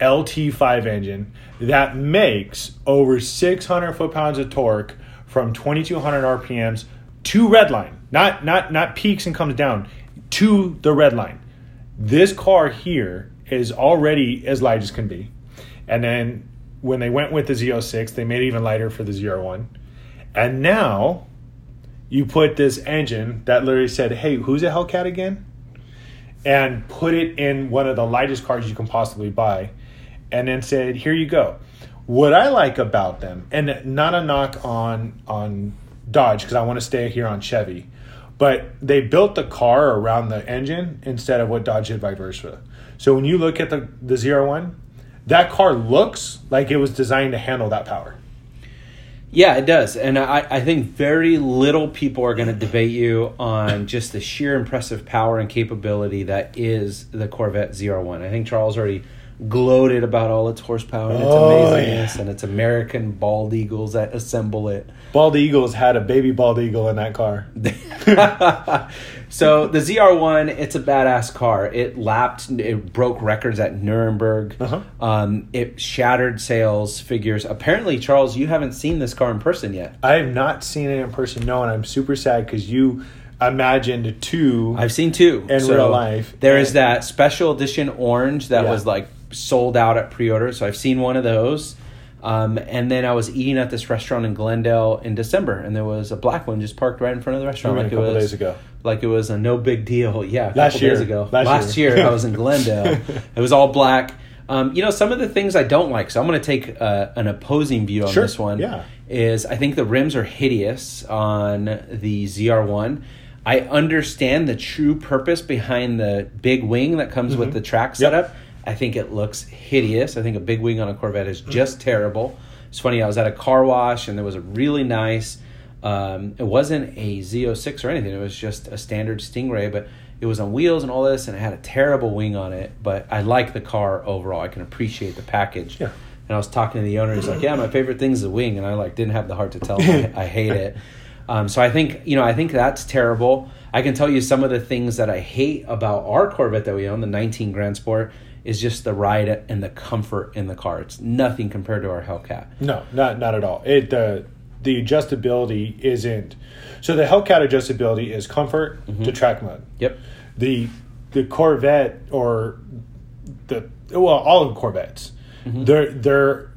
LT5 engine that makes over 600 foot pounds of torque from 2200 RPMs to red line. Not not not peaks and comes down to the red line. This car here is already as light as can be. And then when they went with the Z06, they made it even lighter for the ZR1. And now you put this engine that literally said, "Hey, who's a Hellcat again?" and put it in one of the lightest cars you can possibly buy, and then said, "Here you go." What I like about them, and not a knock on on Dodge because I want to stay here on Chevy, but they built the car around the engine instead of what Dodge did vice versa. So when you look at the the ZR1, that car looks like it was designed to handle that power. Yeah, it does. And I, I think very little people are going to debate you on just the sheer impressive power and capability that is the Corvette ZR1. I think Charles already gloated about all its horsepower and its Oh, amazingness and its American bald eagles that assemble it. Bald Eagles had a baby bald eagle in that car. so the ZR1, it's a badass car. It lapped, it broke records at Nuremberg. Uh-huh. Um, it shattered sales figures. Apparently, Charles, you haven't seen this car in person yet. I have not seen it in person, no, and I'm super sad because you imagined two. I've seen two In real life. There is And- that special edition orange that Yeah. was like sold out at pre-order. So I've seen one of those. Um, and then I was eating at this restaurant in Glendale in December, and there was a black one just parked right in front of the restaurant, like it was days ago. like it was a no big deal. Yeah, a Last year. ago. Last Last, year. year. I was in Glendale. it was all black. Um, you know, some of the things I don't like. So I'm going to take uh, an opposing view on Sure, this one. yeah. Is I think the rims are hideous on the ZR1. I understand the true purpose behind the big wing that comes with the track Mm-hmm. Yep. I think it looks hideous. I think a big wing on a Corvette is just terrible. It's funny. I was at a car wash and there was a really nice. Um, it wasn't a Z06 or anything. It was just a standard Stingray, but it was on wheels and all this, and it had a terrible wing on it. But I like the car overall. I can appreciate the package. Yeah. And I was talking to the owner. He's like, "Yeah, my favorite thing is the wing," and I like didn't have the heart to tell him I, I hate it. Um, so I think you know I think that's terrible. I can tell you some of the things that I hate about our Corvette that we own, the 19 Grand Sport, is just the ride and the comfort in the car. It's nothing compared to our Hellcat. No, not not at all. It the the adjustability isn't. So the Hellcat adjustability is comfort mm-hmm. to track mode. Yep. The the Corvette or the well all of the Corvettes, mm-hmm. their their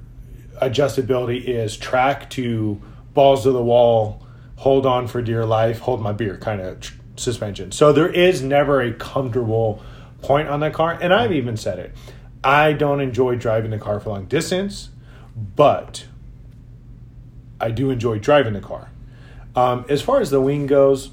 adjustability is track to balls to the wall, hold on for dear life, hold my beer kind of tr- suspension. So there is never a comfortable point on that car, and I've even said it. I don't enjoy driving the car for long distance, but I do enjoy driving the car. Um, as far as the wing goes,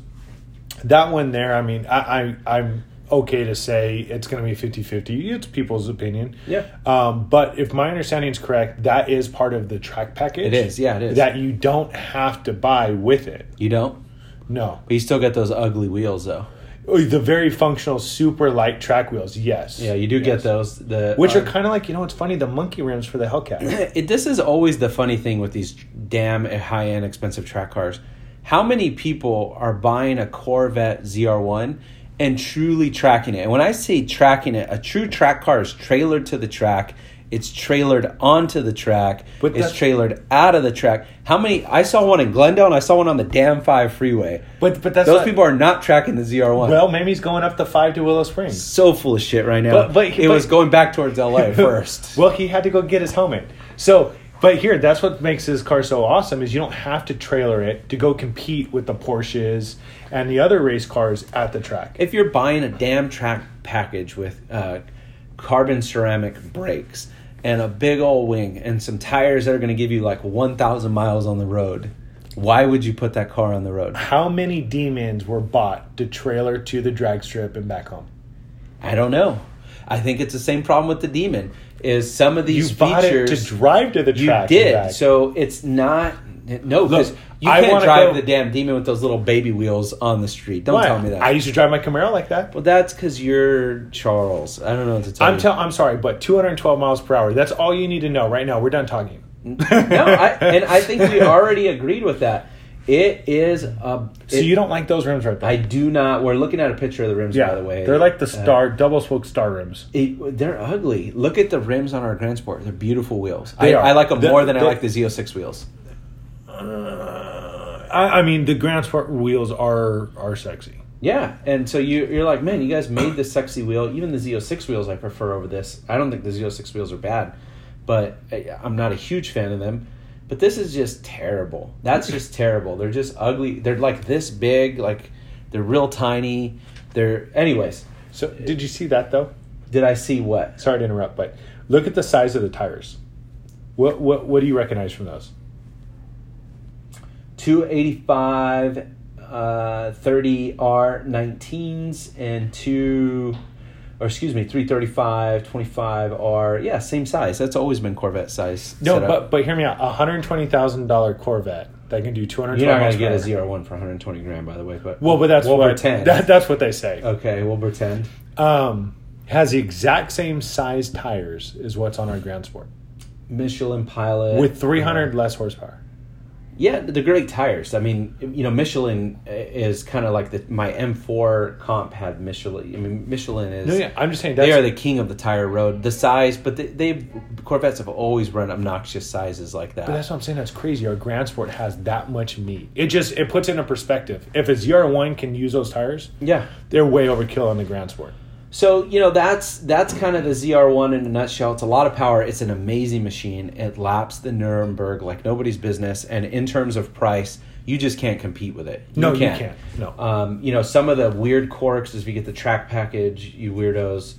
that one there, I mean, I, I I'm okay to say it's going to be 50-50. It's people's opinion. Yeah. Um, but if my understanding is correct, that is part of the track package. It is, yeah, it is. That you don't have to buy with it. You don't, No. but you still get those ugly wheels though. Oh, The very functional, super light track wheels. Yes. Yeah, you do Yes. get those. The Which are um, kind of like you know, it's funny the monkey rims for the Hellcat. it, this is always the funny thing with these damn high end expensive track cars. How many people are buying a Corvette ZR1 and truly tracking it? And when I say tracking it, a true track car is trailered to the track. It's trailered onto the track. But it's trailered out of the track. How many? I saw one in Glendale and I saw one on the damn five freeway. But but that's Those not- people are not tracking the ZR1. Well, maybe he's going up the five to Willow Springs. so full of shit right now. But- but- it but- was going back towards LA first. well, he had to go get his helmet. So, but here, that's what makes his car so awesome is you don't have to trailer it to go compete with the Porsches and the other race cars at the track. if you're buying a damn track package with uh, carbon ceramic brakes and a big old wing and some tires that are going to give you like 1,000 miles on the road, why would you put that car on the road? How many demons were bought to trailer to the drag strip and back home? I don't know. I think it's the same problem with the Demon. Is some of these You bought it features to drive to the track. and did so it's not no because you I can't drive go- the damn Demon with those little baby wheels on the street. Don't Why? tell me that. I used to drive my Camaro like that. well, that's because you're Charles. I don't know what to tell I'm you. tell, I'm sorry, but 212 miles per hour. That's all you need to know right now. We're done talking. no, I, and I think we already agreed with that. It is a. So it- you don't like those rims right there? I do not. We're looking at a picture of the rims, yeah, by the way. they're like the Uh, star double spoke star rims. it- they're ugly. Look at the rims on our Grand Sport. They're beautiful wheels. They I, are. I like them The- more than I like the Z06 wheels. Uh, I, I mean, the Grand Sport wheels are are sexy. Yeah, and so you, you're like, man, you guys made this sexy wheel. Even the Z06 wheels I prefer over this. I don't think the Z06 wheels are bad, but I- I'm not a huge fan of them. But this is just terrible. That's just terrible. They're just ugly. They're like this big, like they're real tiny. They're, anyways. So, did you see that though? Did I see what? Sorry to interrupt, but look at the size of the tires. What what what do you recognize from those? 285 uh, 30R 19s and two, or excuse me, 335 25R. Yeah, same size. That's always been Corvette size. No, setup. but but hear me out. A hundred twenty thousand dollar Corvette that can do two hundred. You're not going to get a ZR1 for 120 grand, by the way. But Well, but that's we'll what pretend. That, that's what they say. okay, we'll pretend. Um, has the exact same size tires as what's on our Grand Sport Michelin Pilot with three hundred uh, less horsepower. Yeah, the great tires. I mean, you know, Michelin is kind of like the my M4 comp had Michelin. I mean, Michelin is. No, yeah, I'm just saying that's they are the king of the tire road. The size, but they, they Corvettes have always run obnoxious sizes like that. But that's what I'm saying. That's crazy. Our Grand Sport has that much meat. It just it puts it in perspective. If a ZR1 can use those tires, yeah. they're way overkill on the Grand Sport. So you know that's that's kind of the ZR1 in a nutshell. It's a lot of power. It's an amazing machine. It laps the Nuremberg like nobody's business. And in terms of price, you just can't compete with it. No, you can't. No. Um, you know some of the weird quirks is we get the track package. You weirdos.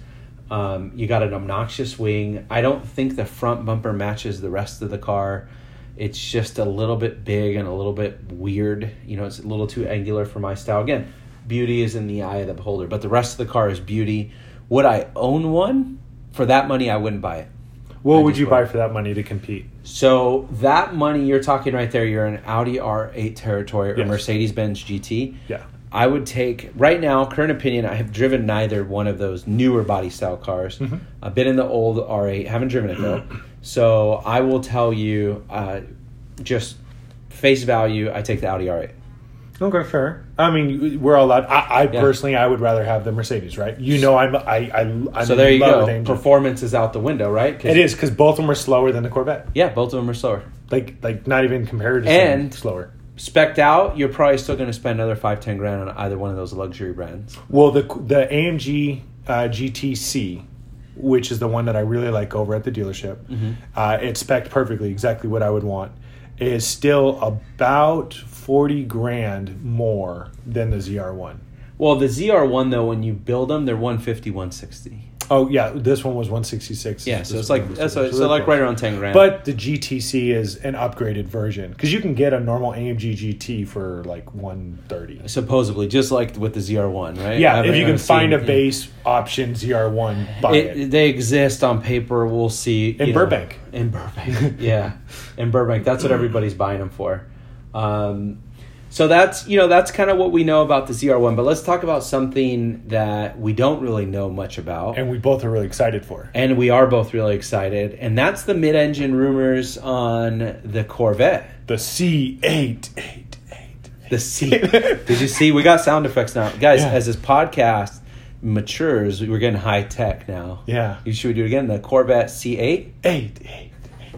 Um, you got an obnoxious wing. I don't think the front bumper matches the rest of the car. It's just a little bit big and a little bit weird. You know, it's a little too angular for my style. Again, beauty is in the eye of the beholder, but the rest of the car is beauty. Would I own one? For that money, I wouldn't buy it. What I would you buy for that money to compete? So that money you're talking right there, you're in Audi R8 territory or Yes. Mercedes Benz GT. Yeah. I would take right now. Current opinion. I have driven neither one of those newer body style cars. Mm-hmm. I've been in the old R8. Haven't driven it though. so I will tell you, uh, just face value. I take the Audi R8. Okay, fair. I mean, we're all allowed. I, I Yeah. personally, I would rather have the Mercedes, right? You know, I'm. I. I I'm So there you love go. with the engine. Performance is out the window, right? 'Cause- It is because both of them are slower than the Corvette. Yeah, both of them are slower. Like, like not even compared to And- slower. Specked out, you're probably still going to spend another five, ten grand on either one of those luxury brands. Well, the the AMG uh, GTC, which is the one that I really like over at the dealership, Mm-hmm. uh, it's spec perfectly, exactly what I would want. Is still about forty grand more than the ZR1. Well, the ZR1 though, when you build them, they're 150, 160. Oh yeah, this one was one sixty six. Yeah, so it's like that's so, so like right around ten grand. But the GTC is an upgraded version because you can get a normal AMG GT for like one thirty. supposedly, just like with the ZR1, right? Yeah, I've- if you can find seen- a base option ZR1, buy it. It, they exist on paper. We'll see In you know, Burbank. in Burbank, yeah, in Burbank. That's what everybody's buying them for. Um, so that's you know that's kind of what we know about the ZR1. But let's talk about something that we don't really know much about, and we both are really excited for. and we are both really excited. And that's the mid-engine rumors on the Corvette. The C8, eight, eight. The C. Did you see? We got sound effects now, guys. Yeah. As this podcast matures, we're getting high tech now. Yeah, You should we do it again? The Corvette C8. eight, eight.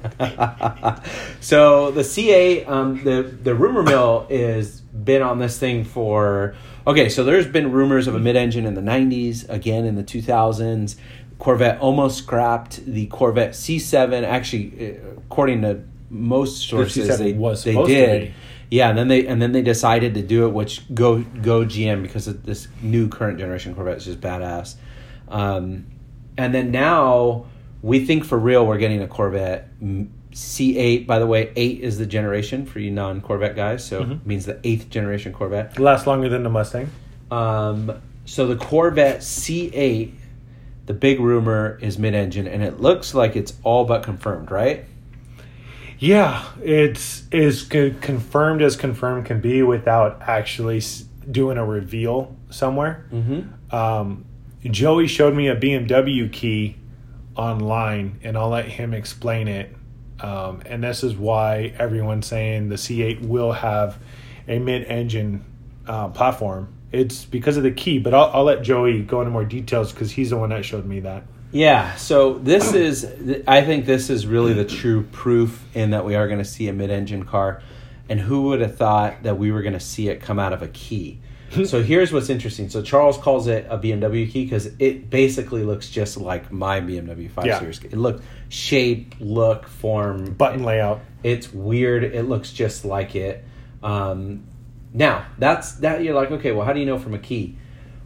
so the C8, um, the the rumor mill is been on this thing for okay. So there's been rumors of a mid-engine in the '90s, again in the 2000s. Corvette almost scrapped the Corvette C7. Actually, uh, according to most sources, C7 they was they did. Yeah, and then they and then they decided to do it, which go go GM because of this new current generation Corvette is just badass. Um, and then now we think for real we're getting a Corvette mm, C8. By the way, eight is the generation for you non Corvette guys, so it means the eighth generation Corvette. Lasts longer than the Mustang. Um, so the Corvette C8, the big rumor is mid-engine, and it looks like it's all but confirmed, right? Yeah, it's as confirmed as confirmed can be without actually doing a reveal somewhere. Mm-hmm. Um, Joey showed me a BMW key online, and I'll let him explain it. Um, and this is why everyone's saying the C8 will have a mid-engine uh, platform. It's because of the key, but I'll, I'll let Joey go into more details because he's the one that showed me that. Yeah, so this is, I think this is really the true proof in that we are going to see a mid engine car. And who would have thought that we were going to see it come out of a key? so here's what's interesting. So Charles calls it a BMW key because it basically looks just like my BMW 5 Yeah. Series. It looks shape, look, form. Button layout. It's weird. It looks just like it. Um, now that's that you're like, okay, well, how do you know from a key?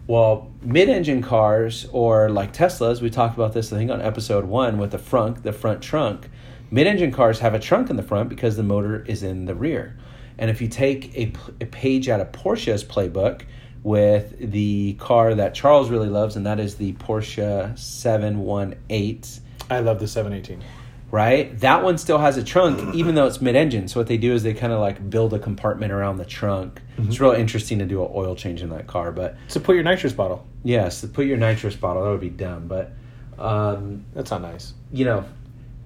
Well, mid-engine cars or like Teslas, we talked about this I think on episode one with the front, the front trunk. Mid-engine cars have a trunk in the front because the motor is in the rear. And if you take a page out of Porsche's playbook with the car that Charles really loves, and that is the Porsche 718 I love the 718. right? That one still has a trunk, even though it's mid-engine. So what they do is they kind of like build a compartment around the trunk. It's real interesting to do an oil change in that car, but So put your nitrous bottle. yes, to put your nitrous bottle that would be dumb. But um, That's not nice. you know,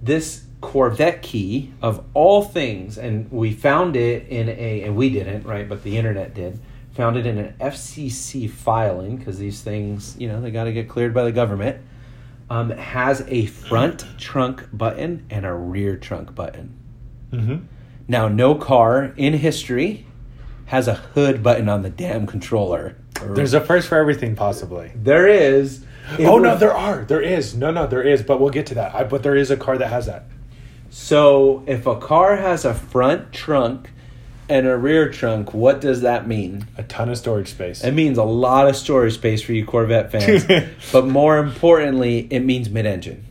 this Corvette key of all things, and we found it in a, and we didn't, right? But the internet did. Found it in an FCC filing because these things, you know, they got to get cleared by the government. Um, has a front trunk button and a rear trunk button. Mm-hmm. Now, no car in history has a hood button on the damn controller. There's a first for everything, possibly. there is. It oh was- no, there are. There is. No, no, there is. But we'll get to that. I, but there is a car that has that. So, if a car has a front trunk and a rear trunk, what does that mean? A ton of storage space. It means a lot of storage space for you Corvette fans. but more importantly, it means mid-engine.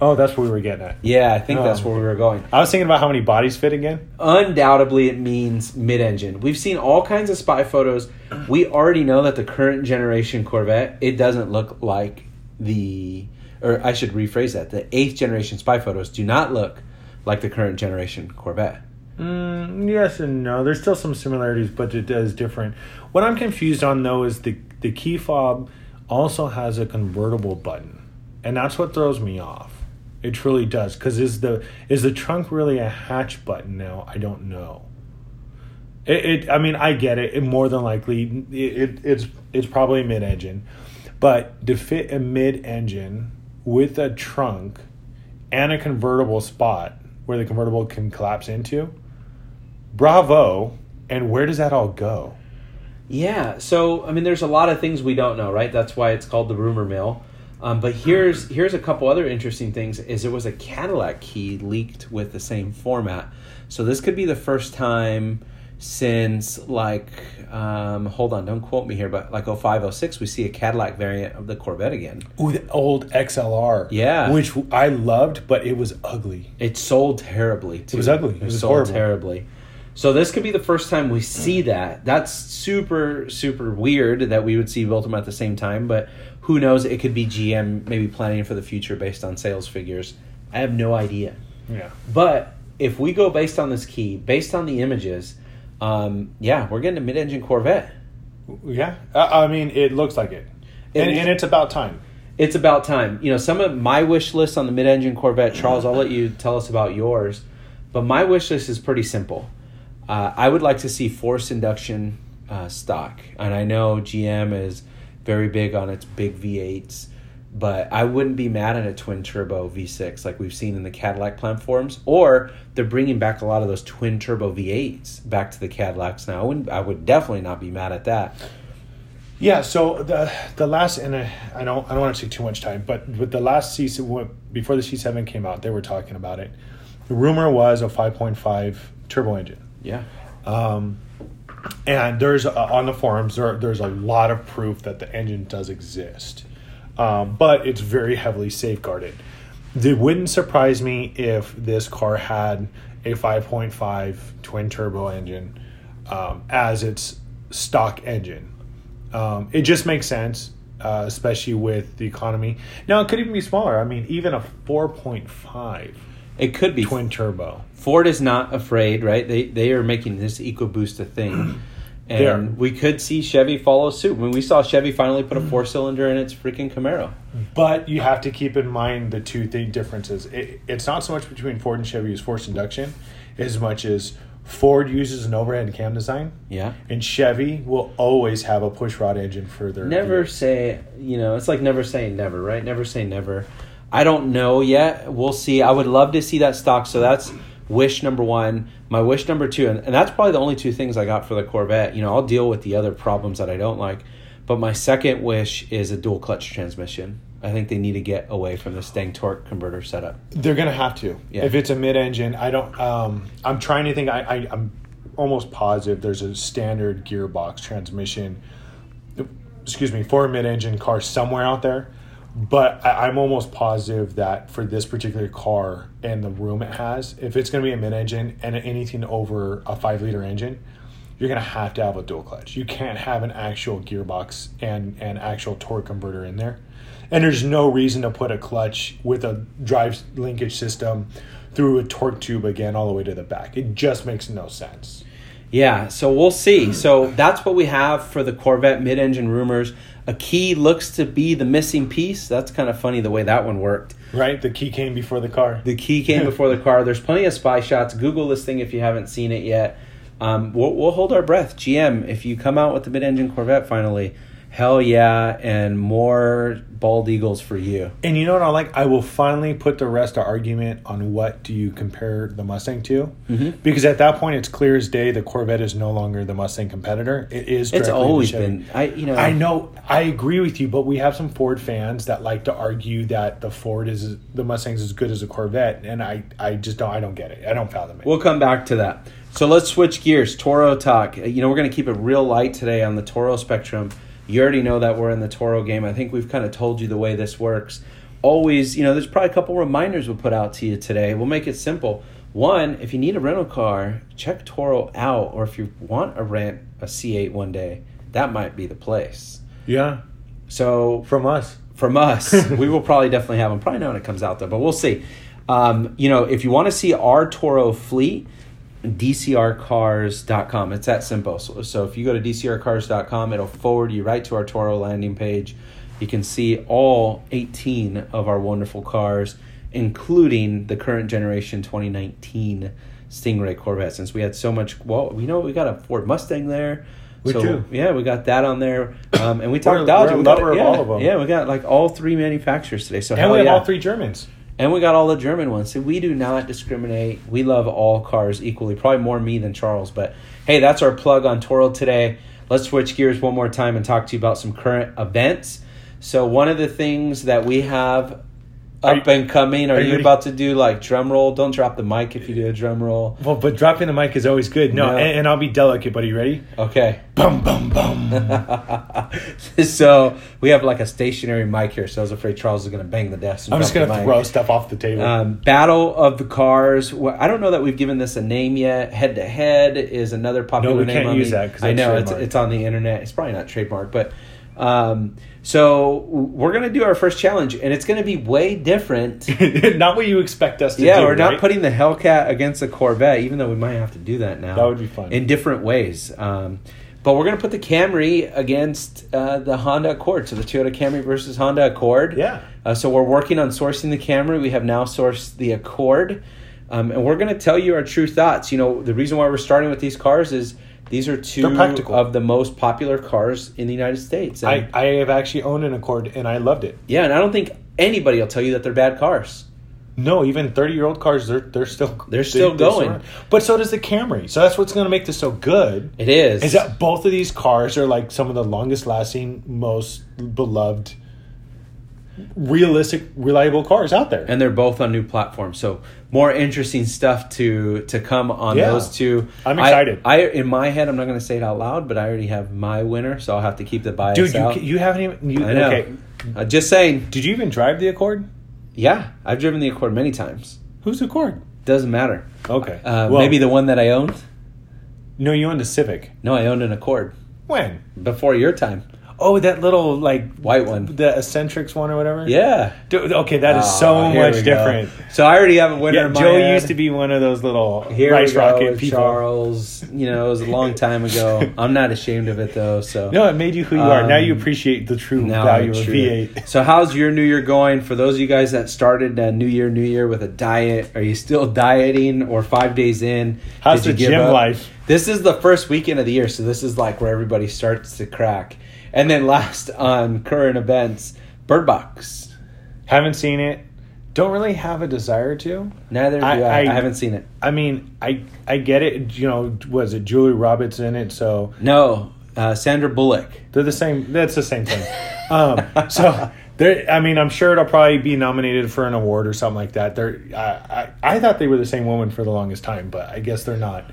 oh, that's what we were getting at. Yeah, I think that's Oh. where we were going. I was thinking about how many bodies fit again. Undoubtedly, it means mid-engine. We've seen all kinds of spy photos. We already know that the current generation Corvette it doesn't look like the, or I should rephrase that: the eighth generation spy photos do not look like the current generation Corvette. Mm, yes and no. There's still some similarities, but it is different. What I'm confused on though is the the key fob also has a convertible button, and that's what throws me off. It truly does. Because is the is the trunk really a hatch button now? I don't know. It, it I mean, I get it. it more than likely, it, it it's it's probably mid engine, but to fit a mid engine with a trunk and a convertible spot where the convertible can collapse into, bravo. And where does that all go? Yeah, so I mean, there's a lot of things we don't know, right? That's why it's called the rumor mill. Um, but here's here's a couple other interesting things. Is it was a Cadillac key leaked with the same format, so this could be the first time since like um, hold on, don't quote me here, but like 0506, we see a Cadillac variant of the Corvette again. Ooh, the old XLR. Yeah. Which I loved, but it was ugly. It sold terribly. Too. It was ugly. It, was sold horrible. terribly. So this could be the first time we see that. That's super super weird that we would see both of them at the same time, but who knows? It could be GM maybe planning for the future based on sales figures. I have no idea. Yeah. But if we go based on this key, based on the images, um, yeah, we're getting a mid-engine Corvette. Yeah. I, I mean, it looks like it. And, It- and it's about time. It's about time. You know, some of my wish list on the mid-engine Corvette, Charles. I'll let you tell us about yours, but my wish list is pretty simple. Uh, I would like to see forced induction uh, stock, and I know GM is very big on its big V8s, but I wouldn't be mad at a twin turbo V6 like we've seen in the Cadillac platforms, or they're bringing back a lot of those twin turbo V8s back to the Cadillacs now. I, wouldn't, I would definitely not be mad at that. Yeah, so the the last and I, I don't I don't want to take too much time, but with the last C before the C seven came out, they were talking about it. The rumor was a five point five turbo engine. Yeah. Um, and there's uh, on the forums there there's a lot of proof that the engine does exist, um, but it's very heavily safeguarded. It wouldn't surprise me if this car had a 5.5 twin turbo engine um, as its stock engine. Um, it just makes sense, uh, especially with the economy. Now it could even be smaller. I mean, even a 4.5 It could be twin turbo. Ford is not afraid, right? They they are making this EcoBoost a thing. And we could see Chevy follow suit. When we saw Chevy finally put a mm. four cylinder in its freaking Camaro. But you have to keep in mind the two thing differences. It, it's not so much between Ford and Chevy as forced induction, as much as Ford uses an overhead cam design, Yeah. and Chevy will always have a push rod engine for their. Never V8. say, you know, it's like never saying never, right? Never say never. I don't know yet. We'll see. I would love to see that stock. So that's wish number one. My wish number two, and, and that's probably the only two things I got for the Corvette. You know, I'll deal with the other problems that I don't like. But my second wish is a dual clutch transmission. I think they need to get away from this dang torque converter setup. They're gonna have to. Yeah. If it's a mid-engine, I don't. Um, I'm trying to think. I, I I'm almost positive there's a standard gearbox transmission. Excuse me, for a mid-engine car somewhere out there. But I, I'm almost positive that for this particular car and the room it has, if it's going to be a mid-engine and anything over a five-liter engine, you're going to have to have a dual clutch. You can't have an actual gearbox and an actual torque converter in there. And there's no reason to put a clutch with a drive linkage system through a torque tube again all the way to the back. It just makes no sense. Yeah, so we'll see. So that's what we have for the Corvette mid engine rumors. A key looks to be the missing piece. That's kind of funny the way that one worked. Right? The key came before the car. The key came before the car. There's plenty of spy shots. Google this thing if you haven't seen it yet. Um, we'll, we'll hold our breath. GM, if you come out with the mid engine Corvette finally, hell yeah, and more bald eagles for you. And you know what I like? I will finally put the rest of argument on what do you compare the Mustang to, Mm-hmm. because at that point it's clear as day the Corvette is no longer the Mustang competitor. It is. It's always been. I you know. I know. I agree with you, but we have some Ford fans that like to argue that the Ford is the Mustang's as good as a Corvette, and I, I just don't. I don't get it. I don't fathom it. We'll come back to that. So let's switch gears. Turo talk. You know, we're going to keep it real light today on the Turo spectrum. You already know that we're in the Turo game. I think we've kind of told you the way this works. Always, you know, there's probably a couple reminders we'll put out to you today. We'll make it simple. One, if you need a rental car, check Turo out. Or if you want to rent a C8 one day, that might be the place. yeah, So from us. from us. we will probably definitely have them. Probably not when it comes out though, but we'll see. Um, you know, if you want to see our Turo fleet, DCRcars.com. It's that simple. So, so if you go to DCRcars.com, it'll forward you right to our Turo landing page. You can see all 18 of our wonderful cars, including the current generation 2019 Stingray Corvette. Since we had so much, well, we know we got a Ford Mustang there. We so, do. Yeah, we got that on there. Um, and we talked Dodge. we got, yeah, all of them. Yeah, we got like all three manufacturers today. So And we have yeah. all three Germans. And we got all the German ones. So we do not discriminate. We love all cars equally. Probably more me than Charles. But hey, that's our plug on Turo today. Let's switch gears one more time and talk to you about some current events. So one of the things that we have up you- and coming, are, are you you about to do like drum roll? Don't drop the mic if you do a drum roll. Well, but dropping the mic is always good. No, No. And, and I'll be delicate, buddy. Ready? Okay. Bum, bum, bum. so we have like a stationary mic here. So I was afraid Charles is going to bang the desk. and I'm just going to throw stuff off the table. Um, Battle of the Cars. Well, I don't know that we've given this a name yet. Head to Head is another popular No, we name. can't use the- that 'cause I know it's, it's on the internet. It's probably not trademark, but um, so we're gonna do our first challenge, and it's gonna be way different. not what you expect us to yeah, do. Yeah, we're not putting the Hellcat against the Corvette, even though we might have to do that now. That would be fun. in different ways. Um, but we're gonna put the Camry against uh, the Honda Accord. So the Toyota Camry versus Honda Accord. Yeah. Uh, so we're working on sourcing the Camry. We have now sourced the Accord, um, and we're going to tell you our true thoughts. You know, the reason why we're starting with these cars is these are two of the most popular cars in the United States. And, I, I have actually owned an Accord and I loved it. yeah, and I don't think anybody will tell you that they're bad cars. No, even 30 year old cars, they're they're still They're still going. around. But so does the Camry. So that's what's going to make this so good. It is. Is that both of these cars are like some of the longest lasting, most beloved, realistic, reliable cars out there. and they're both on new platforms. So more interesting stuff to to come on Yeah. those two. I'm excited. I, in my head, I'm not going to say it out loud, but I already have my winner, so I'll have to keep the bias Dude, you, out. you haven't even. You, I know. Okay. Uh, just saying. Did you even drive the Accord? Yeah, I've driven the Accord many times. Who's Accord? Doesn't matter. Okay. Uh, Well, maybe the one that I owned. No, you owned a Civic. No, I owned an Accord When? before your time. Oh, that little like White one. the Eccentrics one or whatever. Yeah. Dude, okay, that is Oh, so much different. So I already have a winner. Yeah, in my Joe head. used to be one of those little Here rice we go rocket with people. Charles. You know, it was a long time ago. I'm not ashamed of it though. So No, it made you who you are. Now you Um, appreciate the true Now value of true. V8. So how's your New Year going? For those of you guys that started uh, New Year, New Year with a diet, are you still dieting or five days in? How's the gym up? life? This is the first weekend of the year, so this is like where everybody starts to crack. And then last on current events, Bird Box. Haven't seen it. Don't really have a desire to. Neither do I. I- I, I- haven't seen it. I mean, I I get it. You know, was it Julie Roberts in it? So No, uh, Sandra Bullock. they're the same. That's the same thing. um, so there. I mean, I'm sure it'll probably be nominated for an award or something like that. They're. I I, I thought they were the same woman for the longest time, but I guess they're not.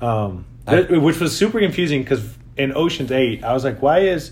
Um, I- which was super confusing because in Ocean's Eight, I was like, why is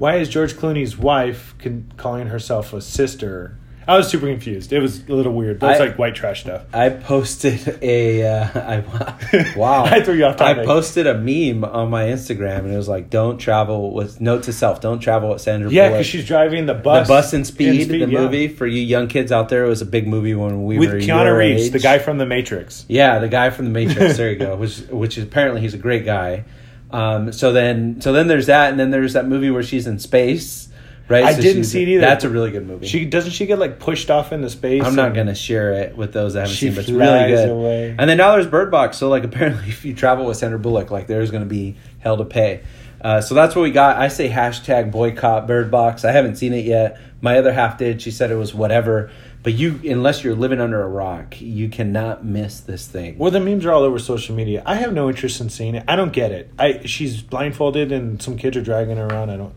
why is George Clooney's wife con- calling herself a sister? I was super confused. It was a little weird. That's I- like white trash stuff. I posted a uh, I, wow. I threw you off topic. I posted a meme on my Instagram and it was like, "Don't travel with note to self. Don't travel with Sandra Yeah, Bullock." because she's driving the bus. the bus. and speed, the yeah. movie for you young kids out there. It was a big movie when we with were Keanu Reeves, age. the guy from The Matrix. Yeah, the guy from the Matrix. there you go. Which which is apparently he's a great guy. Um, so then so then there's that, and then there's that movie where she's in space. Right? I So didn't see it either. That's a really good movie. She doesn't she get like pushed off into space? I'm not gonna share it with those I haven't seen, but it's really good. away. And then now there's Bird Box. So like apparently, if you travel with Sandra Bullock, like there's gonna be hell to pay. Uh, so that's what we got. I say hashtag boycott Bird Box. I haven't seen it yet. My other half did. She said it was whatever. But you, unless you're living under a rock, you cannot miss this thing. Well, the memes are all over social media. I have no interest in seeing it. I don't get it. I she's blindfolded and some kids are dragging her around. I don't.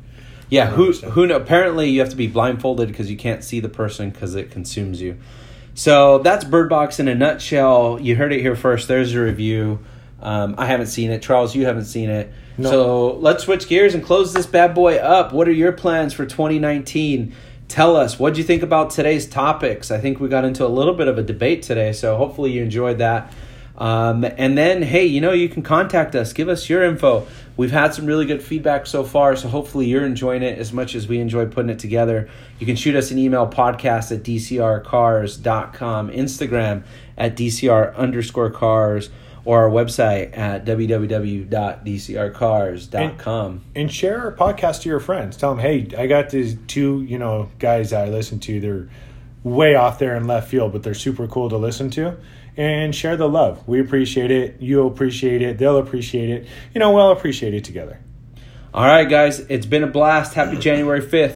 Yeah, I don't who understand. who know, apparently you have to be blindfolded because you can't see the person because it consumes you. So that's Bird Box in a nutshell. You heard it here first. There's a review. Um, I haven't seen it. Charles, you haven't seen it. No. So let's switch gears and close this bad boy up. What are your plans for 2019? Tell us. What do you think about today's topics? I think we got into a little bit of a debate today, so hopefully you enjoyed that. Um, and then, hey, you know, you can contact us. Give us your info. We've had some really good feedback so far, so hopefully you're enjoying it as much as we enjoy putting it together. You can shoot us an email podcast at dcrcars.com, Instagram at dcr underscore cars, or our website at www.dcrcars.com. and share our podcast to your friends. Tell them, hey, I got these two, you know, guys that I listen to. They're way off there in left field, but they're super cool to listen to. And share the love. We appreciate it. You appreciate it. They'll appreciate it. You know, we'll appreciate it together. All right, guys, it's been a blast. Happy January 5th.